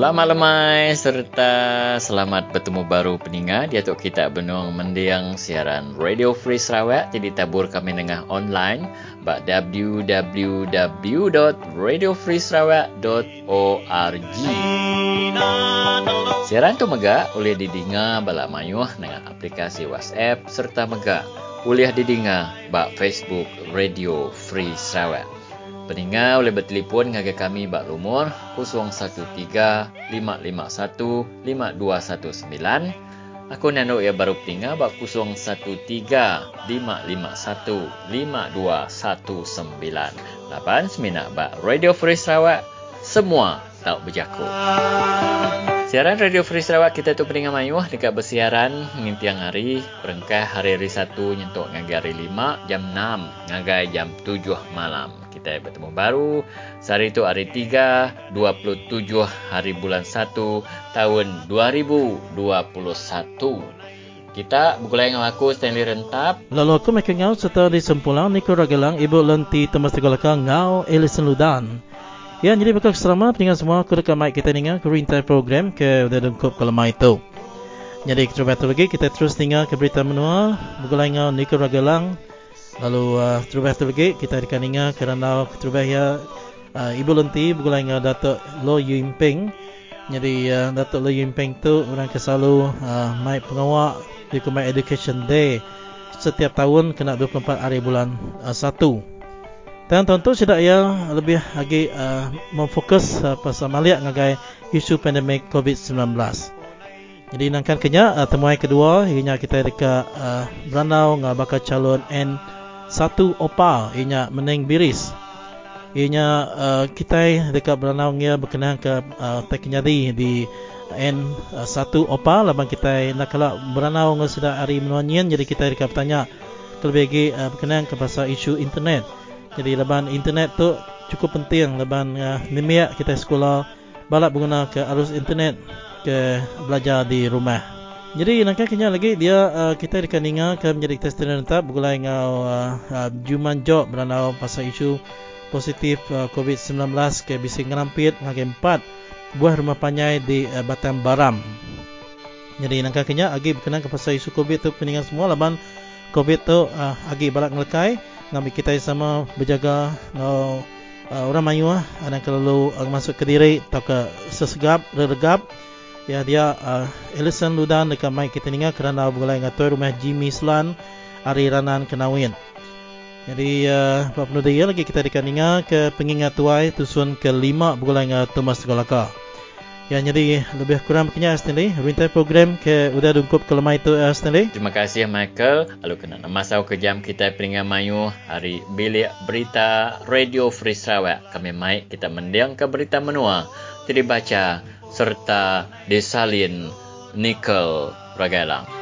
Selamat lemai serta selamat bertemu baru peningat di atuk kita benuang mendiang siaran Radio Free Sarawak. Jadi tabur kami dengar online bak www.radiofreesarawak.org Siaran tu megak boleh didengar balak mayuh dengan aplikasi WhatsApp serta megak. Boleh didengar bak Facebook Radio Free Sarawak. Peningat boleh bertelefon dengan kami bak lumur 013-551-5219. Aku nanduk yang baru peningat bak 013-551-5219. Lapan seminak bak Radio Free Sarawak. Semua tak berjaku. Siaran Radio Free Sarawak kita tu peningat mayuh dekat bersiaran ngintiang hari perengkah hari-hari satu nyentuk ngagai hari lima jam enam ngagai jam tujuh malam kita bertemu baru. Sehari itu hari 3, 27 hari bulan 1 tahun 2021. Kita bergulai dengan aku Stanley Rentap. Lalu aku mereka ngau serta di sempulang Niko Ragelang Ibu Lenti Temas Tegolaka ngau Ellison Ludan. Ya, jadi bakal selama peninggal semua aku dekat mic kita dengar ke rintai program ke udah dengkup kalau mai itu. Jadi kita betul lagi kita terus tinggal ke berita menua bergulai dengan Niko Ragelang Lalu uh, terubah tu lagi kita akan ingat kerana terubah ya uh, Ibu Lenti bergulai dengan Datuk Lo Yim Peng. Jadi uh, Datuk Lo Yim Peng tu orang ke selalu uh, mai pengawal di Kumai Education Day setiap tahun kena 24 hari bulan uh, 1. Dan tentu tidak ya lebih lagi uh, memfokus uh, pasal maliak ngagai isu pandemik COVID-19. Jadi nangkan kenya uh, temuan kedua ianya kita dekat uh, Branau ngah bakal calon N satu opal ianya meneng biris. Ianya uh, kita dekat beranau ia berkenaan ke uh, teknyadi di N uh, satu opal. Labang kita nak kalau beranau ngah sudah hari menuanyan jadi kita dekat bertanya lebih lagi uh, berkenaan ke pasal isu internet jadi laban internet tu cukup penting. Laban uh, nimiak kita sekolah balap guna ke arus internet ke belajar di rumah. Jadi nak kena lagi dia uh, kita akan dengar ke menjadi testament tetap bergulai dengan uh, uh, Juman Job berandau pasal isu positif uh, COVID-19 ke bising ngerampit ngake empat buah rumah panjai di uh, Batam Baram. Jadi nak kena lagi berkenaan ke pasal isu COVID tu peningan semua. Laban COVID tu uh, lagi balak ngelekai ngambil kita sama berjaga uh, uh, orang mayu uh, kalau uh, masuk ke diri atau ke sesegap regap. Ya dia uh, Ellison Ludan dekat mic kita ninga kerana bergulai dengan tuan rumah Jimmy Slan hari ranan kenawin jadi uh, apa penuh lagi kita dekat ninga ke pengingat tuai tusun ke lima bergulai dengan Thomas Golaka Ya, jadi lebih kurang begini Stanley. Rintai program ke udah dungkup ke lemah itu Stanley. Terima kasih Michael. Lalu kena nama saya ke jam kita peringat mayu hari bilik berita Radio Free Sarawak. Kami mai kita mendiang ke berita menua. Jadi baca serta desalin nikel ragalang.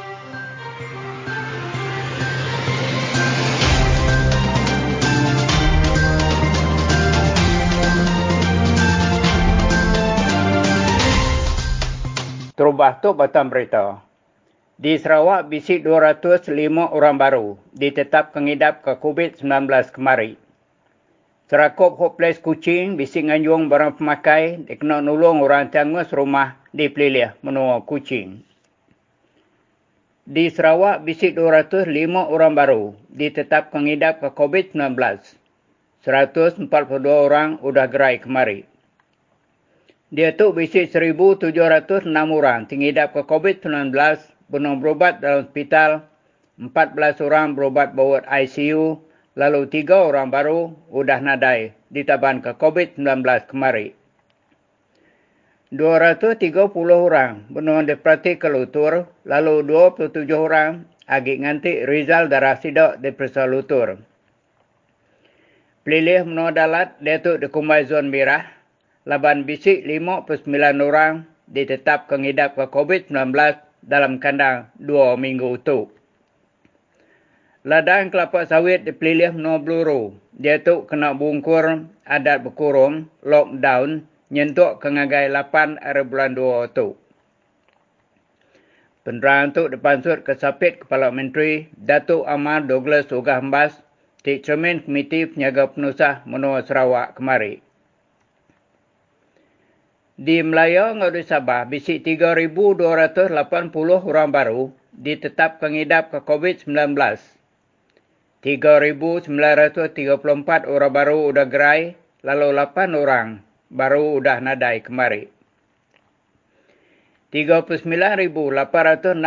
Terubah tu batam berita. Di Sarawak bisik 205 orang baru ditetap pengidap ke COVID-19 kemarin. Serakop hopeless kucing bising nganjung barang pemakai dia kena nolong orang tanggus rumah di Pelilih menua kucing. Di Sarawak bisik 205 orang baru ditetap pengidap ke COVID-19. 142 orang sudah gerai kemari. Dia tu bisik 1,706 orang tingidap ke COVID-19 benar berobat dalam hospital. 14 orang berobat bawat ICU lalu tiga orang baru sudah nadai ditaban ke COVID-19 kemari. 230 orang benar diperhati ke lutur, lalu 27 orang agi nganti Rizal darah sidak di perisa lutur. Pelilih menua dalat datuk di kumai zon merah, laban bisik 59 orang ditetap kengidap ke COVID-19 dalam kandang dua minggu itu. Ladang kelapa sawit di Pelilih Bluru. Dia tu kena bungkur adat berkurung, lockdown, nyentuk ke ngagai 8 hari bulan 2 tu. Penerang tu depan sud kesapit Kepala Menteri Datuk Amar Douglas Ugah Mbas di Cermin Komiti Penyaga Penusah Menua Sarawak kemari. Di Melaya ngau di Sabah, bisi 3,280 orang baru ditetapkan idap ke COVID-19. 3,934 orang baru sudah gerai, lalu 8 orang baru sudah nadai kemari. 39,868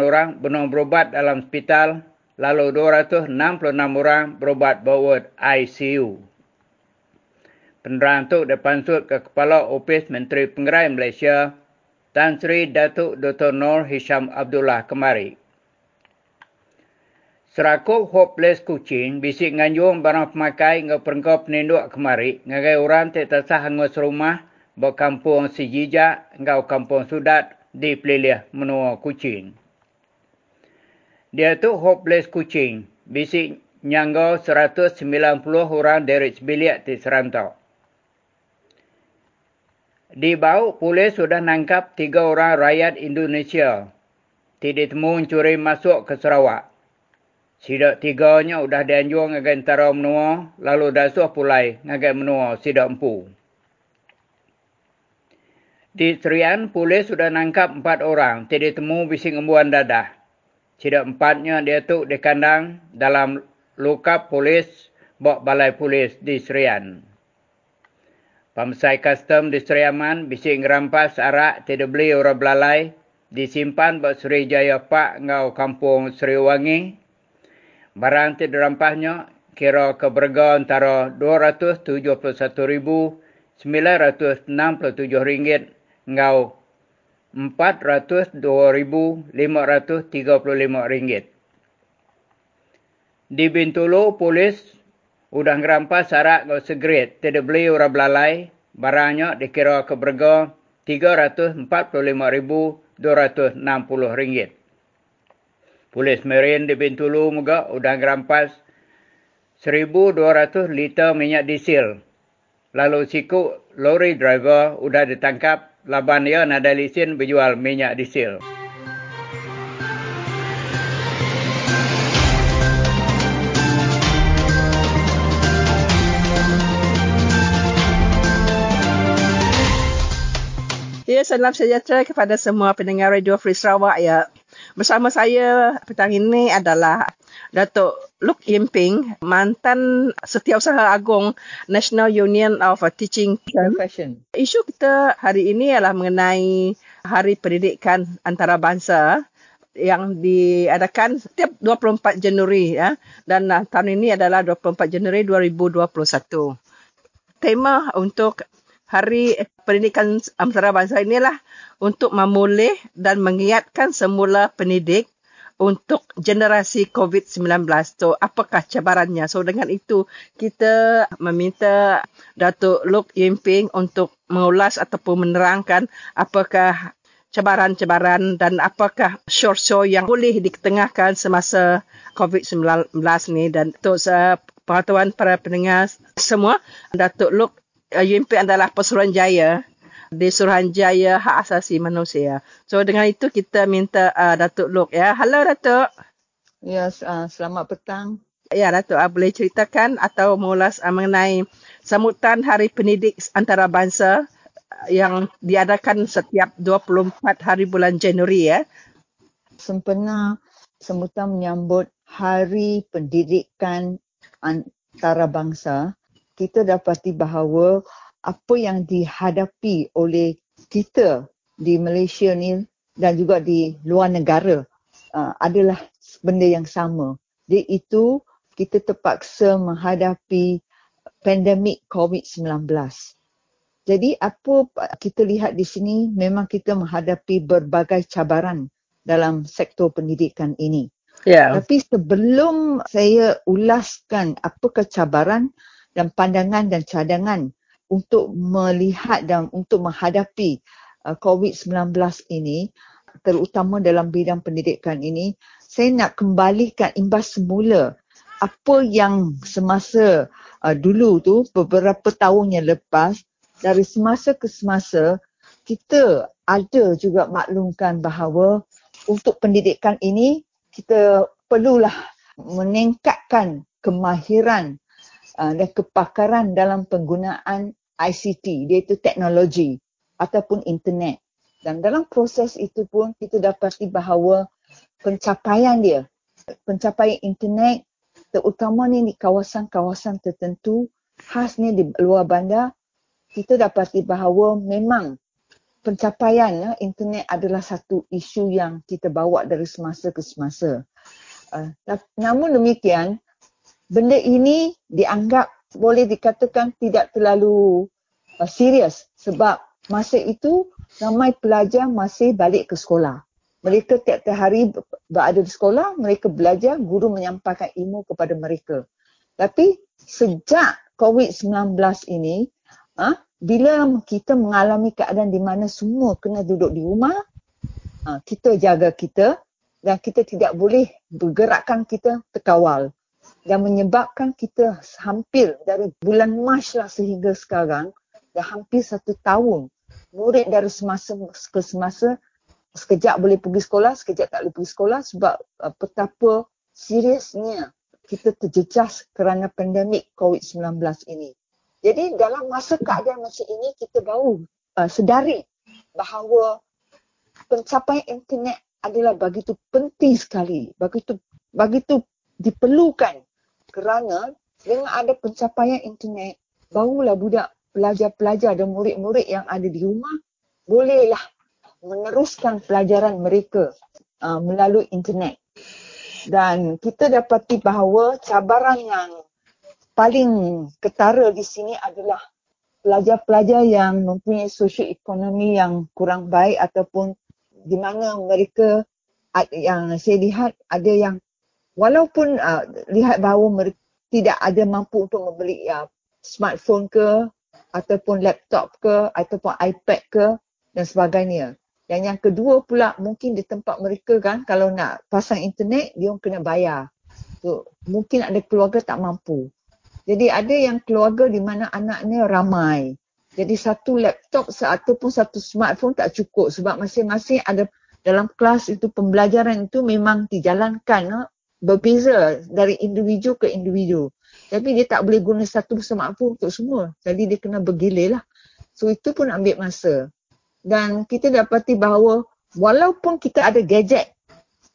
orang benar berobat dalam hospital, lalu 266 orang berobat bawah ICU. Penerang itu dipansut ke Kepala Opis Menteri Pengerai Malaysia, Tan Sri Datuk Dr. Nur Hisham Abdullah kemari. Serakuk Hopeless Kucing bisik nganjung barang pemakai ngau perengkau peninduk kemari, ngagai orang tak tersah hangus rumah bawa kampung Sijijak ngau kampung Sudat di pelilih menua kucing. Dia tu Hopeless Kucing bisik nyanggau 190 orang dari sebiliak di serantau. Di bawah polis sudah nangkap tiga orang rakyat Indonesia. Tidak temu mencuri masuk ke Sarawak. Sidak tiganya sudah dianjur ngagai antara menua, lalu dah suah pulai ngagai menua sidak empu. Di Serian, polis sudah nangkap empat orang, tidak temu bising embuan dadah. Sidak empatnya dia tu di kandang dalam lokap polis, bok balai polis di Serian. Pemsai custom di Seri Aman bising rampas arak tidak beli orang belalai disimpan buat Seri Jaya Pak ngau kampung Seri Wangi. Barang tidak rampasnya kira ke berga antara RM271,967 ngau RM402,535. Di Bintulu, polis Udah ngerampas sarak kau segret. Tidak beli orang belalai. Barangnya dikira ke berga RM345,260. Polis Marine di Bintulu juga udah ngerampas 1,200 liter minyak diesel. Lalu siku lori driver udah ditangkap. Laban dia nada lisin berjual minyak diesel. Ya, salam sejahtera kepada semua pendengar Radio Free Sarawak ya. Bersama saya petang ini adalah Datuk Luk Yimping, mantan Setiausaha Agung National Union of Teaching Profession. Isu kita hari ini adalah mengenai Hari Pendidikan Antarabangsa yang diadakan setiap 24 Januari ya dan tahun ini adalah 24 Januari 2021. Tema untuk Hari Pendidikan Antarabangsa inilah untuk memulih dan mengingatkan semula pendidik untuk generasi COVID-19. So, apakah cabarannya? So, dengan itu, kita meminta Datuk Luk Yimping untuk mengulas ataupun menerangkan apakah cabaran-cabaran dan apakah short show yang boleh diketengahkan semasa COVID-19 ni. Dan untuk pengetahuan para pendengar semua, Datuk Luk UMP adalah Pesuruhanjaya di Suruhanjaya Hak Asasi Manusia. So dengan itu kita minta uh, Datuk Luk ya. Halo Datuk. Ya, uh, selamat petang. Ya Datuk, uh, boleh ceritakan atau mengulas uh, mengenai sambutan Hari Pendidik Antarabangsa uh, yang diadakan setiap 24 hari bulan Januari ya. Sempena sambutan menyambut Hari Pendidikan Antarabangsa kita dapati bahawa apa yang dihadapi oleh kita di Malaysia ni dan juga di luar negara uh, adalah benda yang sama. Iaitu kita terpaksa menghadapi pandemik COVID-19. Jadi apa kita lihat di sini memang kita menghadapi berbagai cabaran dalam sektor pendidikan ini. Yeah. Tapi sebelum saya ulaskan apa cabaran, dan pandangan dan cadangan untuk melihat dan untuk menghadapi uh, COVID-19 ini terutama dalam bidang pendidikan ini saya nak kembalikan imbas semula apa yang semasa uh, dulu tu beberapa tahun yang lepas dari semasa ke semasa kita ada juga maklumkan bahawa untuk pendidikan ini kita perlulah meningkatkan kemahiran uh, dan kepakaran dalam penggunaan ICT iaitu teknologi ataupun internet. Dan dalam proses itu pun kita dapati bahawa pencapaian dia, pencapaian internet terutama ni di kawasan-kawasan tertentu khasnya di luar bandar, kita dapati bahawa memang pencapaian ya, internet adalah satu isu yang kita bawa dari semasa ke semasa. Uh, namun demikian, benda ini dianggap boleh dikatakan tidak terlalu uh, serius sebab masa itu ramai pelajar masih balik ke sekolah. Mereka tiap-tiap hari berada di sekolah, mereka belajar, guru menyampaikan ilmu kepada mereka. Tapi sejak COVID-19 ini, ha, bila kita mengalami keadaan di mana semua kena duduk di rumah, ha, kita jaga kita dan kita tidak boleh bergerakkan kita terkawal dan menyebabkan kita hampir dari bulan Mac lah sehingga sekarang dah hampir satu tahun murid dari semasa ke semasa sekejap boleh pergi sekolah, sekejap tak boleh pergi sekolah sebab uh, betapa seriusnya kita terjejas kerana pandemik COVID-19 ini. Jadi dalam masa keadaan macam ini kita baru uh, sedari bahawa pencapaian internet adalah begitu penting sekali, begitu begitu diperlukan kerana dengan ada pencapaian internet barulah budak pelajar-pelajar dan murid-murid yang ada di rumah bolehlah meneruskan pelajaran mereka uh, melalui internet. Dan kita dapati bahawa cabaran yang paling ketara di sini adalah pelajar-pelajar yang mempunyai sosioekonomi yang kurang baik ataupun di mana mereka yang saya lihat ada yang walaupun uh, lihat bahawa mereka tidak ada mampu untuk membeli uh, smartphone ke ataupun laptop ke ataupun iPad ke dan sebagainya. Dan yang kedua pula mungkin di tempat mereka kan kalau nak pasang internet dia kena bayar. So, mungkin ada keluarga tak mampu. Jadi ada yang keluarga di mana anaknya ramai. Jadi satu laptop ataupun satu smartphone tak cukup sebab masing-masing ada dalam kelas itu pembelajaran itu memang dijalankan? Berbeza dari individu ke individu. Tapi dia tak boleh guna satu smartphone untuk semua. Jadi dia kena bergilir lah. So itu pun ambil masa dan kita dapati bahawa walaupun kita ada gadget,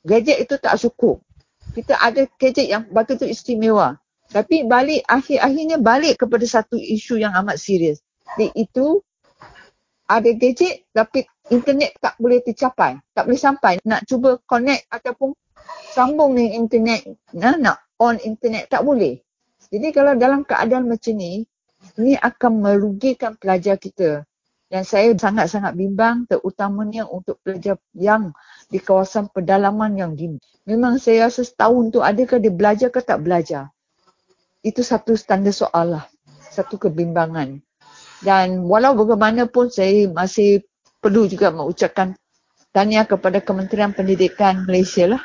gadget itu tak cukup. Kita ada gadget yang begitu istimewa. Tapi balik akhir-akhirnya balik kepada satu isu yang amat serius. Iaitu ada gadget tapi internet tak boleh tercapai, tak boleh sampai. Nak cuba connect ataupun sambung dengan internet, nah, nak on internet tak boleh. Jadi kalau dalam keadaan macam ni, ini akan merugikan pelajar kita. Dan saya sangat-sangat bimbang terutamanya untuk pelajar yang di kawasan pedalaman yang di memang saya rasa setahun tu adakah dia belajar ke tak belajar. Itu satu tanda soal lah. Satu kebimbangan. Dan walau bagaimanapun saya masih perlu juga mengucapkan tanya kepada Kementerian Pendidikan Malaysia lah.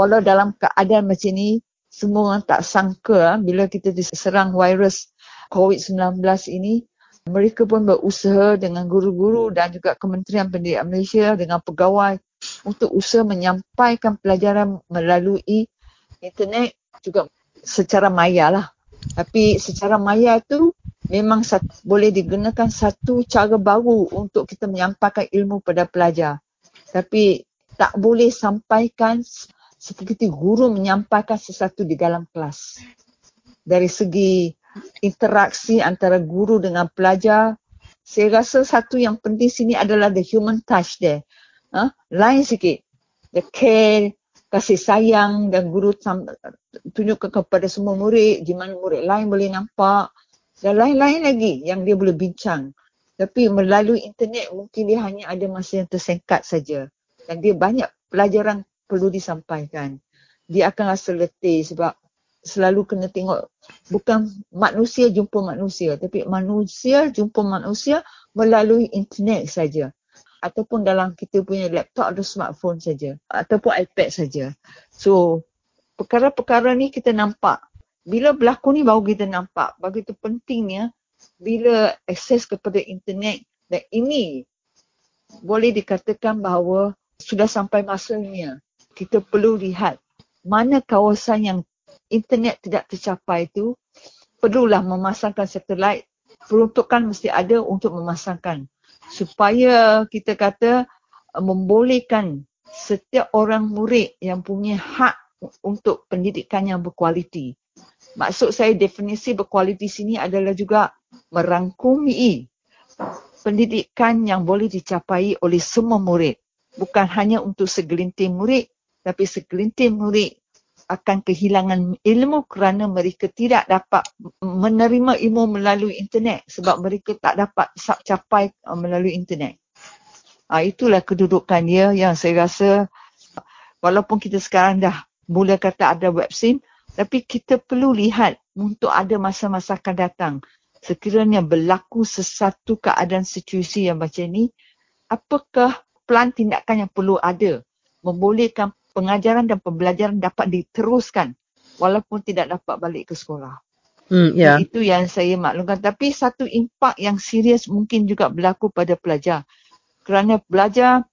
Walau dalam keadaan macam ni semua tak sangka ah, bila kita diserang virus COVID-19 ini mereka pun berusaha dengan guru-guru dan juga Kementerian Pendidikan Malaysia dengan pegawai untuk usaha menyampaikan pelajaran melalui internet juga secara maya lah. Tapi secara maya tu memang satu, boleh digunakan satu cara baru untuk kita menyampaikan ilmu pada pelajar. Tapi tak boleh sampaikan seperti guru menyampaikan sesuatu di dalam kelas. Dari segi interaksi antara guru dengan pelajar. Saya rasa satu yang penting sini adalah the human touch there. Ha? Lain sikit. The care, kasih sayang dan guru tunjukkan kepada semua murid di mana murid lain boleh nampak dan lain-lain lagi yang dia boleh bincang. Tapi melalui internet mungkin dia hanya ada masa yang tersengkat saja. Dan dia banyak pelajaran perlu disampaikan. Dia akan rasa letih sebab selalu kena tengok bukan manusia jumpa manusia tapi manusia jumpa manusia melalui internet saja ataupun dalam kita punya laptop atau smartphone saja ataupun iPad saja. So perkara-perkara ni kita nampak bila berlaku ni baru kita nampak begitu pentingnya bila akses kepada internet dan ini boleh dikatakan bahawa sudah sampai masanya kita perlu lihat mana kawasan yang internet tidak tercapai itu perlulah memasangkan satelit peruntukan mesti ada untuk memasangkan supaya kita kata uh, membolehkan setiap orang murid yang punya hak untuk pendidikan yang berkualiti. Maksud saya definisi berkualiti sini adalah juga merangkumi pendidikan yang boleh dicapai oleh semua murid. Bukan hanya untuk segelintir murid, tapi segelintir murid akan kehilangan ilmu kerana mereka tidak dapat menerima ilmu melalui internet sebab mereka tak dapat capai uh, melalui internet. Ha, itulah kedudukan dia yang saya rasa walaupun kita sekarang dah mula kata ada vaksin tapi kita perlu lihat untuk ada masa-masa akan datang sekiranya berlaku sesuatu keadaan situasi yang macam ini apakah plan tindakan yang perlu ada membolehkan pengajaran dan pembelajaran dapat diteruskan walaupun tidak dapat balik ke sekolah. Hmm, yeah. Itu yang saya maklumkan. Tapi satu impak yang serius mungkin juga berlaku pada pelajar. Kerana pelajar,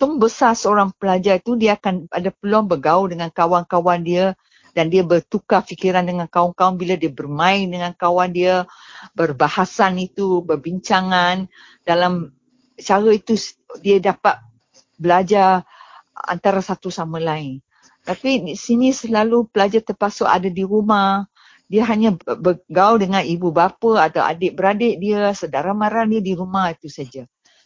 tung besar seorang pelajar itu dia akan ada peluang bergaul dengan kawan-kawan dia dan dia bertukar fikiran dengan kawan-kawan bila dia bermain dengan kawan dia, berbahasan itu, berbincangan. Dalam cara itu dia dapat belajar antara satu sama lain. Tapi di sini selalu pelajar terpaksa ada di rumah. Dia hanya bergaul dengan ibu bapa atau adik-beradik dia, saudara mara dia di rumah itu saja.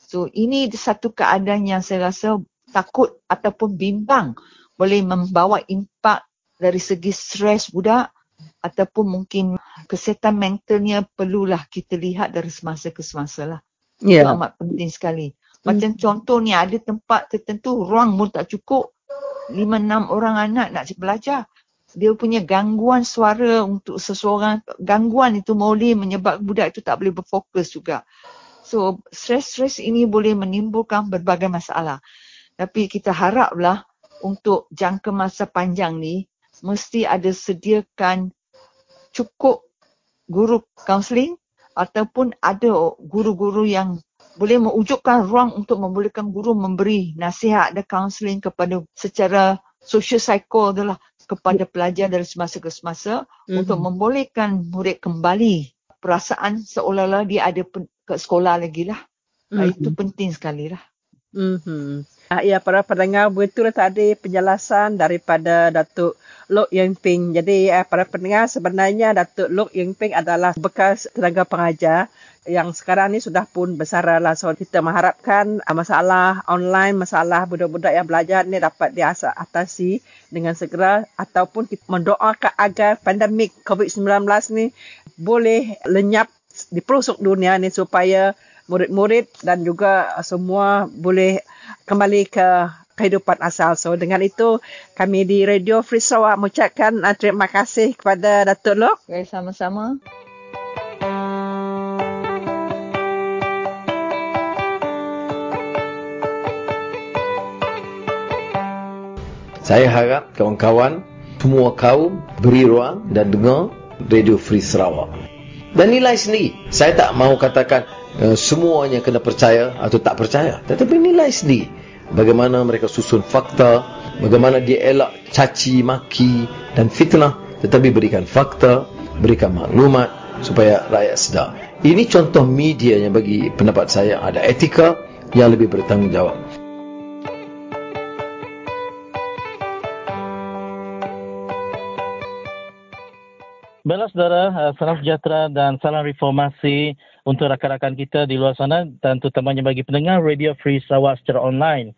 So ini satu keadaan yang saya rasa takut ataupun bimbang boleh membawa impak dari segi stres budak ataupun mungkin kesihatan mentalnya perlulah kita lihat dari semasa ke semasa lah. Yeah. Itu amat penting sekali. Macam hmm. contoh ni ada tempat tertentu ruang pun tak cukup. Lima enam orang anak nak belajar. Dia punya gangguan suara untuk seseorang. Gangguan itu boleh menyebabkan budak itu tak boleh berfokus juga. So stres-stres ini boleh menimbulkan berbagai masalah. Tapi kita haraplah untuk jangka masa panjang ni mesti ada sediakan cukup guru kaunseling ataupun ada guru-guru yang boleh mewujudkan ruang untuk membolehkan guru memberi nasihat dan kaunseling kepada secara social cycle adalah kepada pelajar dari semasa ke semasa mm-hmm. untuk membolehkan murid kembali perasaan seolah-olah dia ada ke sekolah lagi lah. Mm-hmm. Itu penting sekali lah. Mm-hmm. Ya, para pendengar betul tadi penjelasan daripada Datuk Lok Yang Ping. Jadi, para pendengar sebenarnya Datuk Lok Yang Ping adalah bekas tenaga pengajar yang sekarang ni sudah pun besar lah. So kita mengharapkan uh, masalah online, masalah budak-budak yang belajar ni dapat diatasi dengan segera ataupun kita mendoakan agar pandemik COVID-19 ni boleh lenyap di pelosok dunia ni supaya murid-murid dan juga semua boleh kembali ke kehidupan asal. So dengan itu kami di Radio Free Sarawak mengucapkan uh, terima kasih kepada Datuk Lok. Okay, sama-sama. Saya harap kawan-kawan semua kaum beri ruang dan dengar Radio Free Sarawak. Dan nilai sendiri. Saya tak mau katakan uh, semuanya kena percaya atau tak percaya. Tetapi nilai sendiri. Bagaimana mereka susun fakta. Bagaimana dia elak caci, maki dan fitnah. Tetapi berikan fakta. Berikan maklumat supaya rakyat sedar. Ini contoh media yang bagi pendapat saya ada etika yang lebih bertanggungjawab. Baiklah saudara, eh, salam sejahtera dan salam reformasi untuk rakan-rakan kita di luar sana dan terutamanya bagi pendengar Radio Free Sarawak secara online.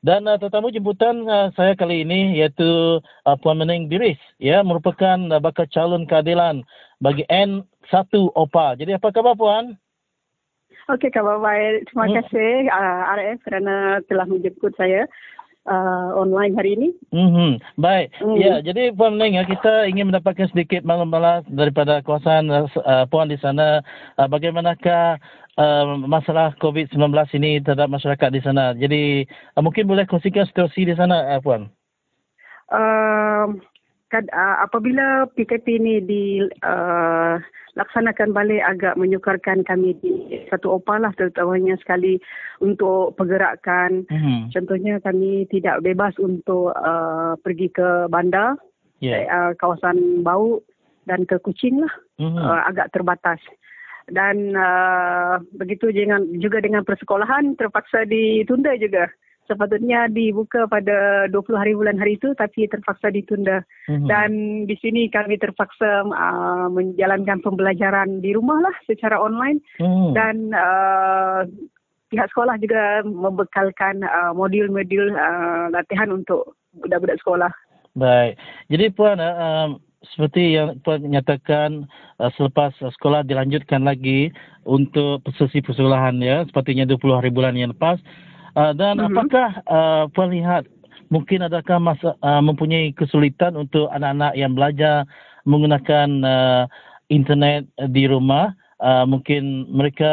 Dan uh, tetamu jemputan uh, saya kali ini iaitu uh, Puan Meneng Biris ya merupakan uh, bakal calon keadilan bagi N1 OPA. Jadi apa khabar Puan? Okey, khabar baik. Terima hmm. kasih uh, RF kerana telah menjemput saya uh, online hari ini. Mm-hmm. Baik. Mm. Ya, jadi Puan Meng, ya, kita ingin mendapatkan sedikit malam-malam daripada kawasan uh, Puan di sana. Uh, bagaimanakah uh, masalah COVID-19 ini terhadap masyarakat di sana? Jadi uh, mungkin boleh kongsikan situasi di sana, uh, Puan. Uh, kad, uh, apabila PKP ini di uh, laksanakan balik agak menyukarkan kami di satu opal lah terutamanya sekali untuk pergerakan. Mm-hmm. Contohnya kami tidak bebas untuk uh, pergi ke bandar, yeah. uh, kawasan bau dan ke kucing lah. Mm-hmm. Uh, agak terbatas. dan uh, begitu dengan juga dengan persekolahan terpaksa ditunda juga sepatutnya dibuka pada 20 hari bulan hari itu tapi terpaksa ditunda. Mm-hmm. Dan di sini kami terpaksa uh, menjalankan pembelajaran di rumah lah secara online mm. dan uh, pihak sekolah juga membekalkan uh, modul-modul uh, latihan untuk budak-budak sekolah. Baik. Jadi puan uh, um, seperti yang puan nyatakan uh, selepas sekolah dilanjutkan lagi untuk sesi persekolahan ya sepertinya 20 hari bulan yang lepas dan mm-hmm. apakah uh, puan lihat mungkin adakah masa uh, mempunyai kesulitan untuk anak-anak yang belajar menggunakan uh, internet di rumah uh, mungkin mereka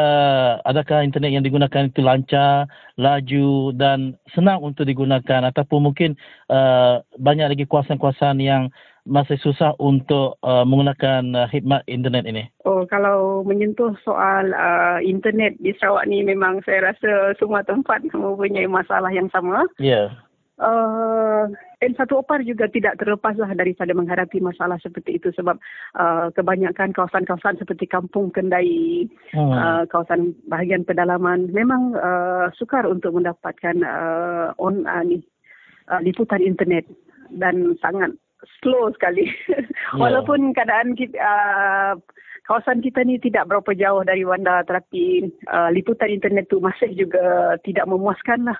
adakah internet yang digunakan itu lancar laju dan senang untuk digunakan ataupun mungkin uh, banyak lagi kuasa-kuasa yang masih susah untuk uh, menggunakan uh, khidmat internet ini? Oh, kalau menyentuh soal uh, internet di Sarawak ni memang saya rasa semua tempat mempunyai masalah yang sama. Ya. Yeah. Uh, N1 Opar juga tidak terlepaslah daripada menghadapi masalah seperti itu sebab uh, kebanyakan kawasan-kawasan seperti Kampung Kendai, hmm. uh, kawasan bahagian pedalaman memang uh, sukar untuk mendapatkan uh, on uh, ni, uh, liputan internet dan sangat slow sekali. Yeah. Walaupun keadaan kita, uh, kawasan kita ni tidak berapa jauh dari bandar tetapi uh, liputan internet tu masih juga tidak memuaskan lah.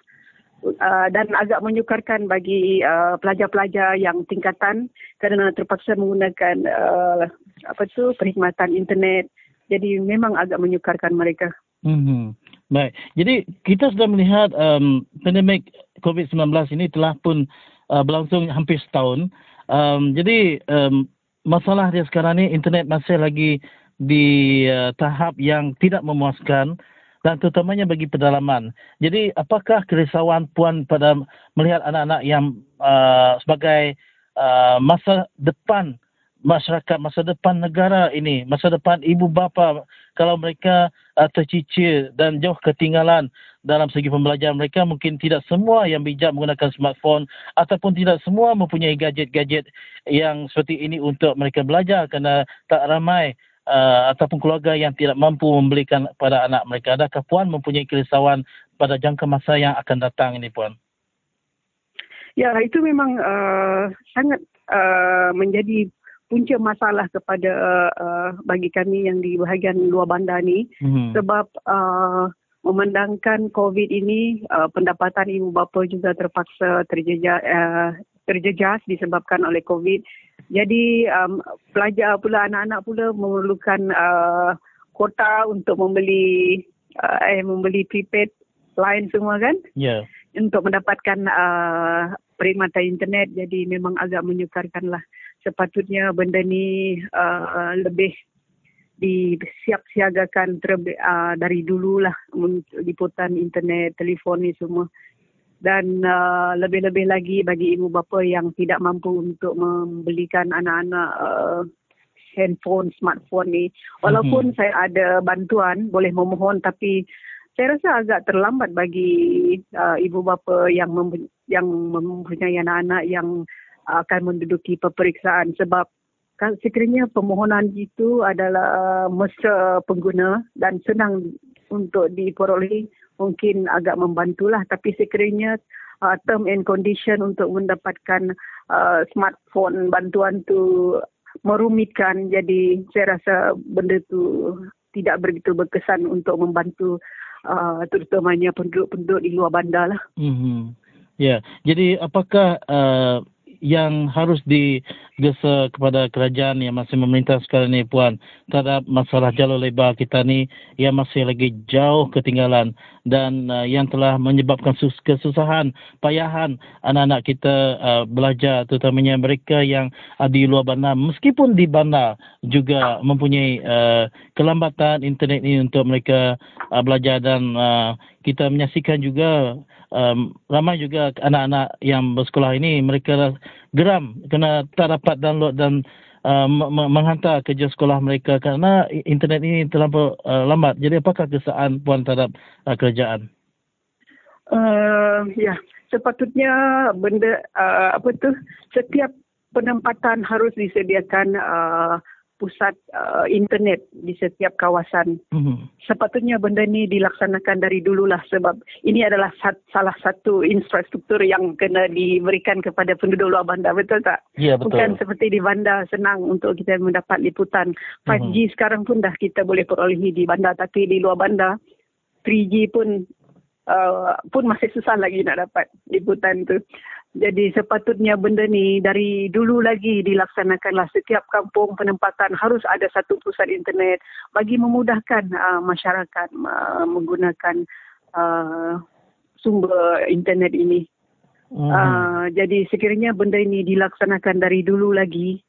Uh, dan agak menyukarkan bagi uh, pelajar-pelajar yang tingkatan kerana terpaksa menggunakan uh, apa tu perkhidmatan internet. Jadi memang agak menyukarkan mereka. Hmm. Baik. Jadi kita sudah melihat um, pandemik COVID-19 ini telah pun uh, berlangsung hampir setahun. Um, jadi um, masalah dia sekarang ni internet masih lagi di uh, tahap yang tidak memuaskan dan terutamanya bagi pedalaman. Jadi apakah kerisauan puan pada melihat anak-anak yang uh, sebagai uh, masa depan masyarakat, masa depan negara ini, masa depan ibu bapa kalau mereka uh, tercicir dan jauh ketinggalan dalam segi pembelajaran mereka mungkin tidak semua yang bijak menggunakan smartphone ataupun tidak semua mempunyai gadget-gadget yang seperti ini untuk mereka belajar kerana tak ramai uh, ataupun keluarga yang tidak mampu membelikan pada anak mereka. Adakah puan mempunyai kerisauan pada jangka masa yang akan datang ini puan? Ya, itu memang uh, sangat uh, menjadi punca masalah kepada uh, bagi kami yang di bahagian luar bandar ni hmm. sebab uh, memandangkan COVID ini uh, pendapatan ibu bapa juga terpaksa terjejas, uh, terjejas disebabkan oleh COVID. Jadi um, pelajar pula anak-anak pula memerlukan uh, kuota untuk membeli uh, eh membeli prepaid line semua kan? Ya. Yeah. Untuk mendapatkan uh, perkhidmatan internet jadi memang agak menyukarkanlah. Sepatutnya benda ni uh, lebih disiap-siagakan terlebih uh, dari dululah liputan internet, telefon ni semua. Dan uh, lebih-lebih lagi bagi ibu bapa yang tidak mampu untuk membelikan anak-anak uh, handphone, smartphone ni. Walaupun mm-hmm. saya ada bantuan, boleh memohon tapi saya rasa agak terlambat bagi uh, ibu bapa yang mem- yang mempunyai anak-anak yang akan menduduki peperiksaan sebab sekiranya permohonan itu adalah mesra pengguna dan senang untuk diperoleh mungkin agak membantulah tapi sekiranya uh, term and condition untuk mendapatkan uh, smartphone bantuan tu merumitkan jadi saya rasa benda tu tidak begitu berkesan untuk membantu uh, terutamanya penduduk-penduduk di luar bandar lah. Mm-hmm. Ya, yeah. jadi apakah uh, yang harus digesa kepada kerajaan yang masih memerintah sekarang ini Puan. Terhadap masalah jalur lebar kita ni yang masih lagi jauh ketinggalan. Dan uh, yang telah menyebabkan sus- kesusahan, payahan anak-anak kita uh, belajar terutamanya mereka yang uh, di luar bandar. Meskipun di bandar juga mempunyai uh, kelambatan internet ini untuk mereka uh, belajar dan uh, kita menyaksikan juga um, ramai juga anak-anak yang bersekolah ini mereka geram kerana tak dapat download dan uh, menghantar kerja sekolah mereka kerana internet ini terlalu uh, lambat. Jadi apakah kesan puan terhadap uh, kerajaan? Uh, ya, sepatutnya benda uh, apa tu setiap penempatan harus disediakan uh, pusat uh, internet di setiap kawasan. Mhm. Sepatutnya benda ni dilaksanakan dari dululah sebab ini adalah sat, salah satu infrastruktur yang kena diberikan kepada penduduk luar bandar. Betul tak? Ya, betul. Bukan seperti di bandar senang untuk kita mendapat liputan. 5G sekarang pun dah kita boleh perolehi di bandar tapi di luar bandar 3G pun uh, pun masih susah lagi nak dapat liputan tu. Jadi sepatutnya benda ni dari dulu lagi dilaksanakanlah setiap kampung penempatan harus ada satu pusat internet bagi memudahkan uh, masyarakat uh, menggunakan uh, sumber internet ini. Mhm. Uh, jadi sekiranya benda ini dilaksanakan dari dulu lagi,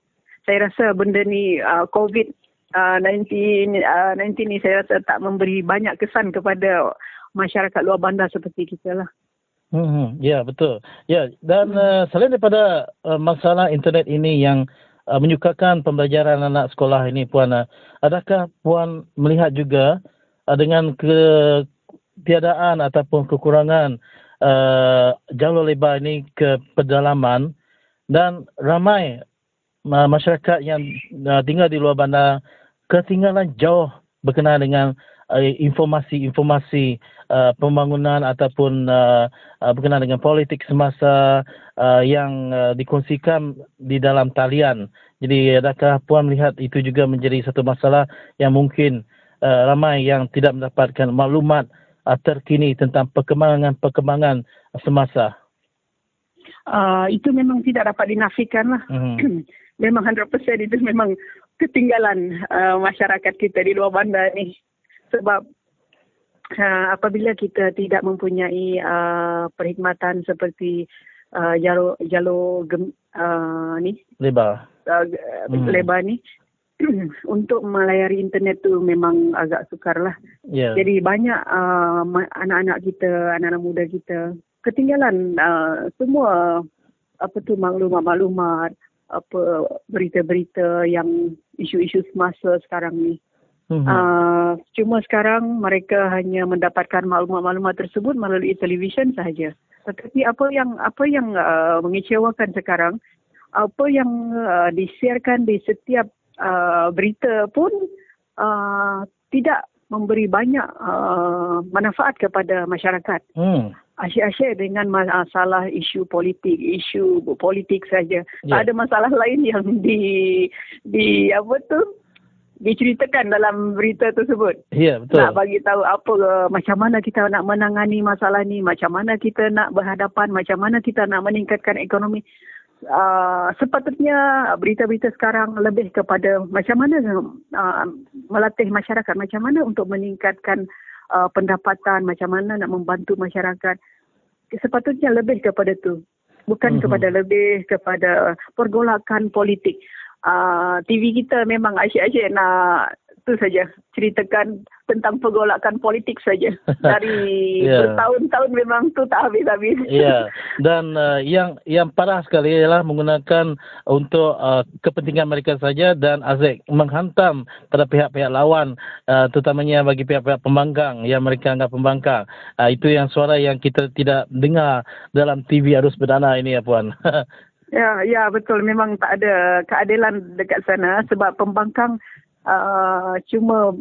saya rasa benda ni uh, COVID uh, 19 uh, 19 ni saya rasa tak memberi banyak kesan kepada masyarakat luar bandar seperti kita lah. Hmm, ya betul. Ya dan uh, selain daripada uh, masalah internet ini yang uh, menyukakan pembelajaran anak sekolah ini puan, uh, adakah puan melihat juga uh, dengan ketiadaan ataupun kekurangan uh, jalur lebar ini ke pedalaman dan ramai uh, masyarakat yang uh, tinggal di luar bandar ketinggalan jauh berkenaan dengan uh, informasi-informasi uh, pembangunan ataupun uh, uh, berkenaan dengan politik semasa uh, yang uh, dikongsikan di dalam talian. Jadi adakah puan melihat itu juga menjadi satu masalah yang mungkin uh, ramai yang tidak mendapatkan maklumat uh, terkini tentang perkembangan-perkembangan semasa? Uh, itu memang tidak dapat dinafikan lah. Mhm. memang 100% itu memang ketinggalan uh, masyarakat kita di luar bandar ni. Sebab uh, apabila kita tidak mempunyai uh, perkhidmatan seperti uh, jalur jalur gem, uh, ni Lebar. uh, Hmm. lebar ni untuk melayari internet tu memang agak sukar lah. Ya. Jadi banyak uh, anak-anak kita, anak-anak muda kita ketinggalan uh, semua apa tu maklumat-maklumat, apa berita-berita yang isu-isu semasa sekarang ni. Mhm. Uh, cuma sekarang mereka hanya mendapatkan maklumat-maklumat tersebut melalui televisyen sahaja. Tetapi apa yang apa yang uh, mengecewakan sekarang, apa yang uh, disiarkan di setiap uh, berita pun uh, tidak memberi banyak uh, manfaat kepada masyarakat. Hmm. Asyik-asyik dengan masalah isu politik, isu politik saja. Ya. Tak ada masalah lain yang di di apa tu diceritakan dalam berita tersebut. Ya, betul. Nak bagi tahu apa uh, macam mana kita nak menangani masalah ni, macam mana kita nak berhadapan, macam mana kita nak meningkatkan ekonomi. Uh, sepatutnya berita-berita sekarang lebih kepada macam mana uh, melatih masyarakat, macam mana untuk meningkatkan uh, pendapatan, macam mana nak membantu masyarakat. Sepatutnya lebih kepada tu. Bukan Mhm. kepada lebih kepada pergolakan politik. Uh, TV kita memang asyik-asyik nak tu saja ceritakan tentang pergolakan politik saja dari Ya. bertahun-tahun memang tu tak habis-habis. Ya, dan uh, yang yang parah sekali ialah menggunakan untuk uh, kepentingan mereka saja dan azik menghantam pada pihak-pihak lawan uh, terutamanya bagi pihak-pihak pembangkang yang mereka anggap pembangkang. Uh, itu yang suara yang kita tidak dengar dalam TV arus berdana ini ya puan. Ya, ya betul. Memang tak ada keadilan dekat sana sebab pembangkang uh, cuma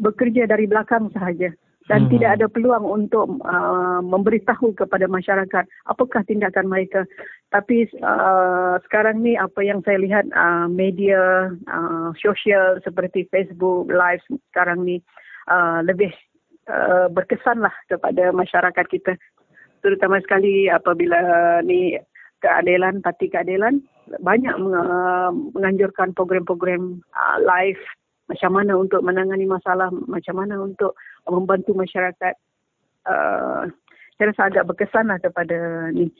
bekerja dari belakang sahaja dan Hmm. tidak ada peluang untuk uh, memberitahu kepada masyarakat apakah tindakan mereka. Tapi uh, sekarang ni apa yang saya lihat uh, media uh, sosial seperti Facebook Live sekarang ni uh, lebih uh, berkesanlah kepada masyarakat kita terutama sekali apabila ni keadilan, parti keadilan banyak uh, menganjurkan program-program uh, live macam mana untuk menangani masalah, macam mana untuk membantu masyarakat. Uh, saya rasa agak berkesan lah kepada ni.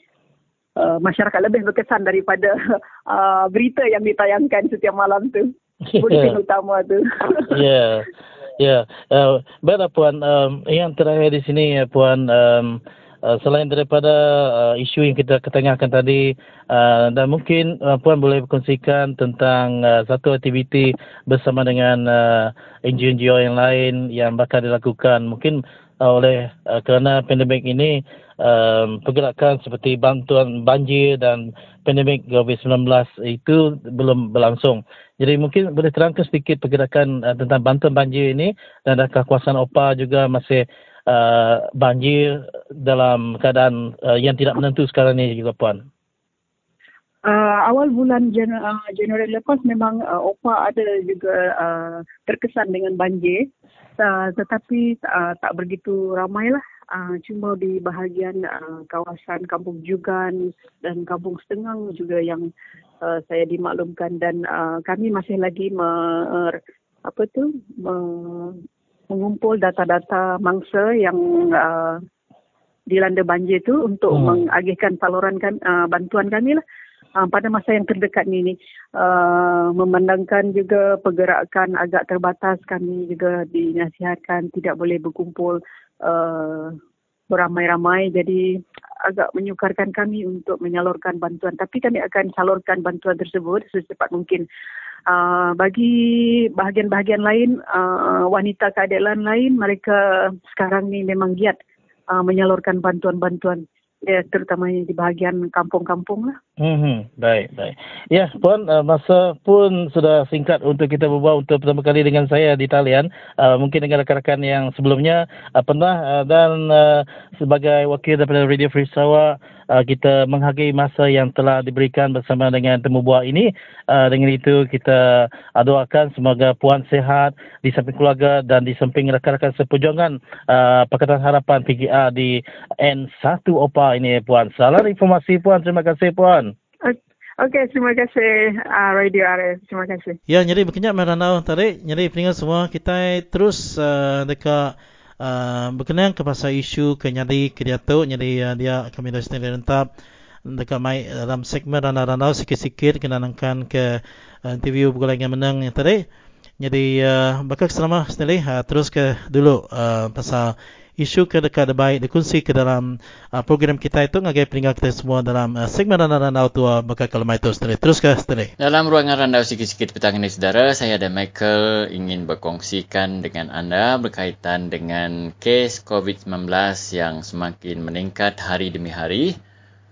Uh, masyarakat lebih berkesan daripada uh, berita yang ditayangkan setiap malam tu. Buletin utama tu. Ya, ya. Uh, baiklah puan, um, yang terakhir di sini ya puan, um, selain daripada uh, isu yang kita ketengahkan tadi, uh, dan mungkin uh, puan boleh berkongsikan tentang uh, satu aktiviti bersama dengan uh, NGO-NGO yang lain yang bakal dilakukan. Mungkin uh, oleh uh, kerana pandemik ini um, pergerakan seperti bantuan banjir dan pandemik COVID-19 itu belum berlangsung. Jadi mungkin boleh terangkan sedikit pergerakan uh, tentang bantuan banjir ini dan kawasan OPA juga masih uh, banjir dalam keadaan uh, yang tidak menentu sekarang ini juga Puan? Uh, awal bulan Jan uh, Januari lepas memang uh, OPA ada juga uh, terkesan dengan banjir. Uh, tetapi uh, tak begitu ramai lah. Uh, cuma di bahagian uh, kawasan Kampung Jugan dan Kampung Setengang juga yang uh, saya dimaklumkan. Dan uh, kami masih lagi me, uh, apa tu me, mengumpul data-data mangsa yang uh, dilanda banjir tu untuk hmm. mengagihkan saluran kan, uh, bantuan kami lah. Uh, pada masa yang terdekat ini uh, memandangkan juga pergerakan agak terbatas kami juga dinasihatkan tidak boleh berkumpul uh, beramai-ramai. Jadi agak menyukarkan kami untuk menyalurkan bantuan. Tapi kami akan salurkan bantuan tersebut secepat mungkin uh, bagi bahagian-bahagian lain uh, wanita keadilan lain mereka sekarang ni memang giat uh, menyalurkan bantuan-bantuan ya terutamanya di bahagian kampung-kampung lah. Hmm, baik, baik. Ya, Puan, uh, masa pun sudah singkat untuk kita berbual untuk pertama kali dengan saya di talian. Uh, mungkin dengan rakan-rakan yang sebelumnya uh, pernah uh, dan uh, sebagai wakil daripada Radio Free Sarawak, uh, kita menghargai masa yang telah diberikan bersama dengan temu buah ini. Uh, dengan itu kita uh, doakan semoga puan sehat di samping keluarga dan di samping rakan-rakan seperjuangan uh, Pakatan Harapan PGR di N1 OPA ini puan. Salam informasi puan. Terima kasih puan. Okey, terima kasih uh, Radio RF. Terima kasih. Ya, jadi berkenyak meranau tarik. Jadi peningat semua kita terus uh, dekat uh, berkenaan ke pasal isu kenyadi kediatuk jadi uh, dia kami dah sendiri rentap dekat mai dalam segmen ranau-ranau sikit-sikit kena nangkan ke uh, interview bergolong yang menang yang tadi jadi uh, bakal selama sendiri uh, terus ke dulu uh, pasal isu ke dekat baik dikongsi ke dalam uh, program kita itu. Ngagai peringkat kita semua dalam uh, segmen randau-randau tua bakal kalau itu. Setelah terus ke setelah dalam ruangan randau sikit-sikit petang ini saudara saya dan Michael ingin berkongsikan dengan anda berkaitan dengan kes COVID-19 yang semakin meningkat hari demi hari.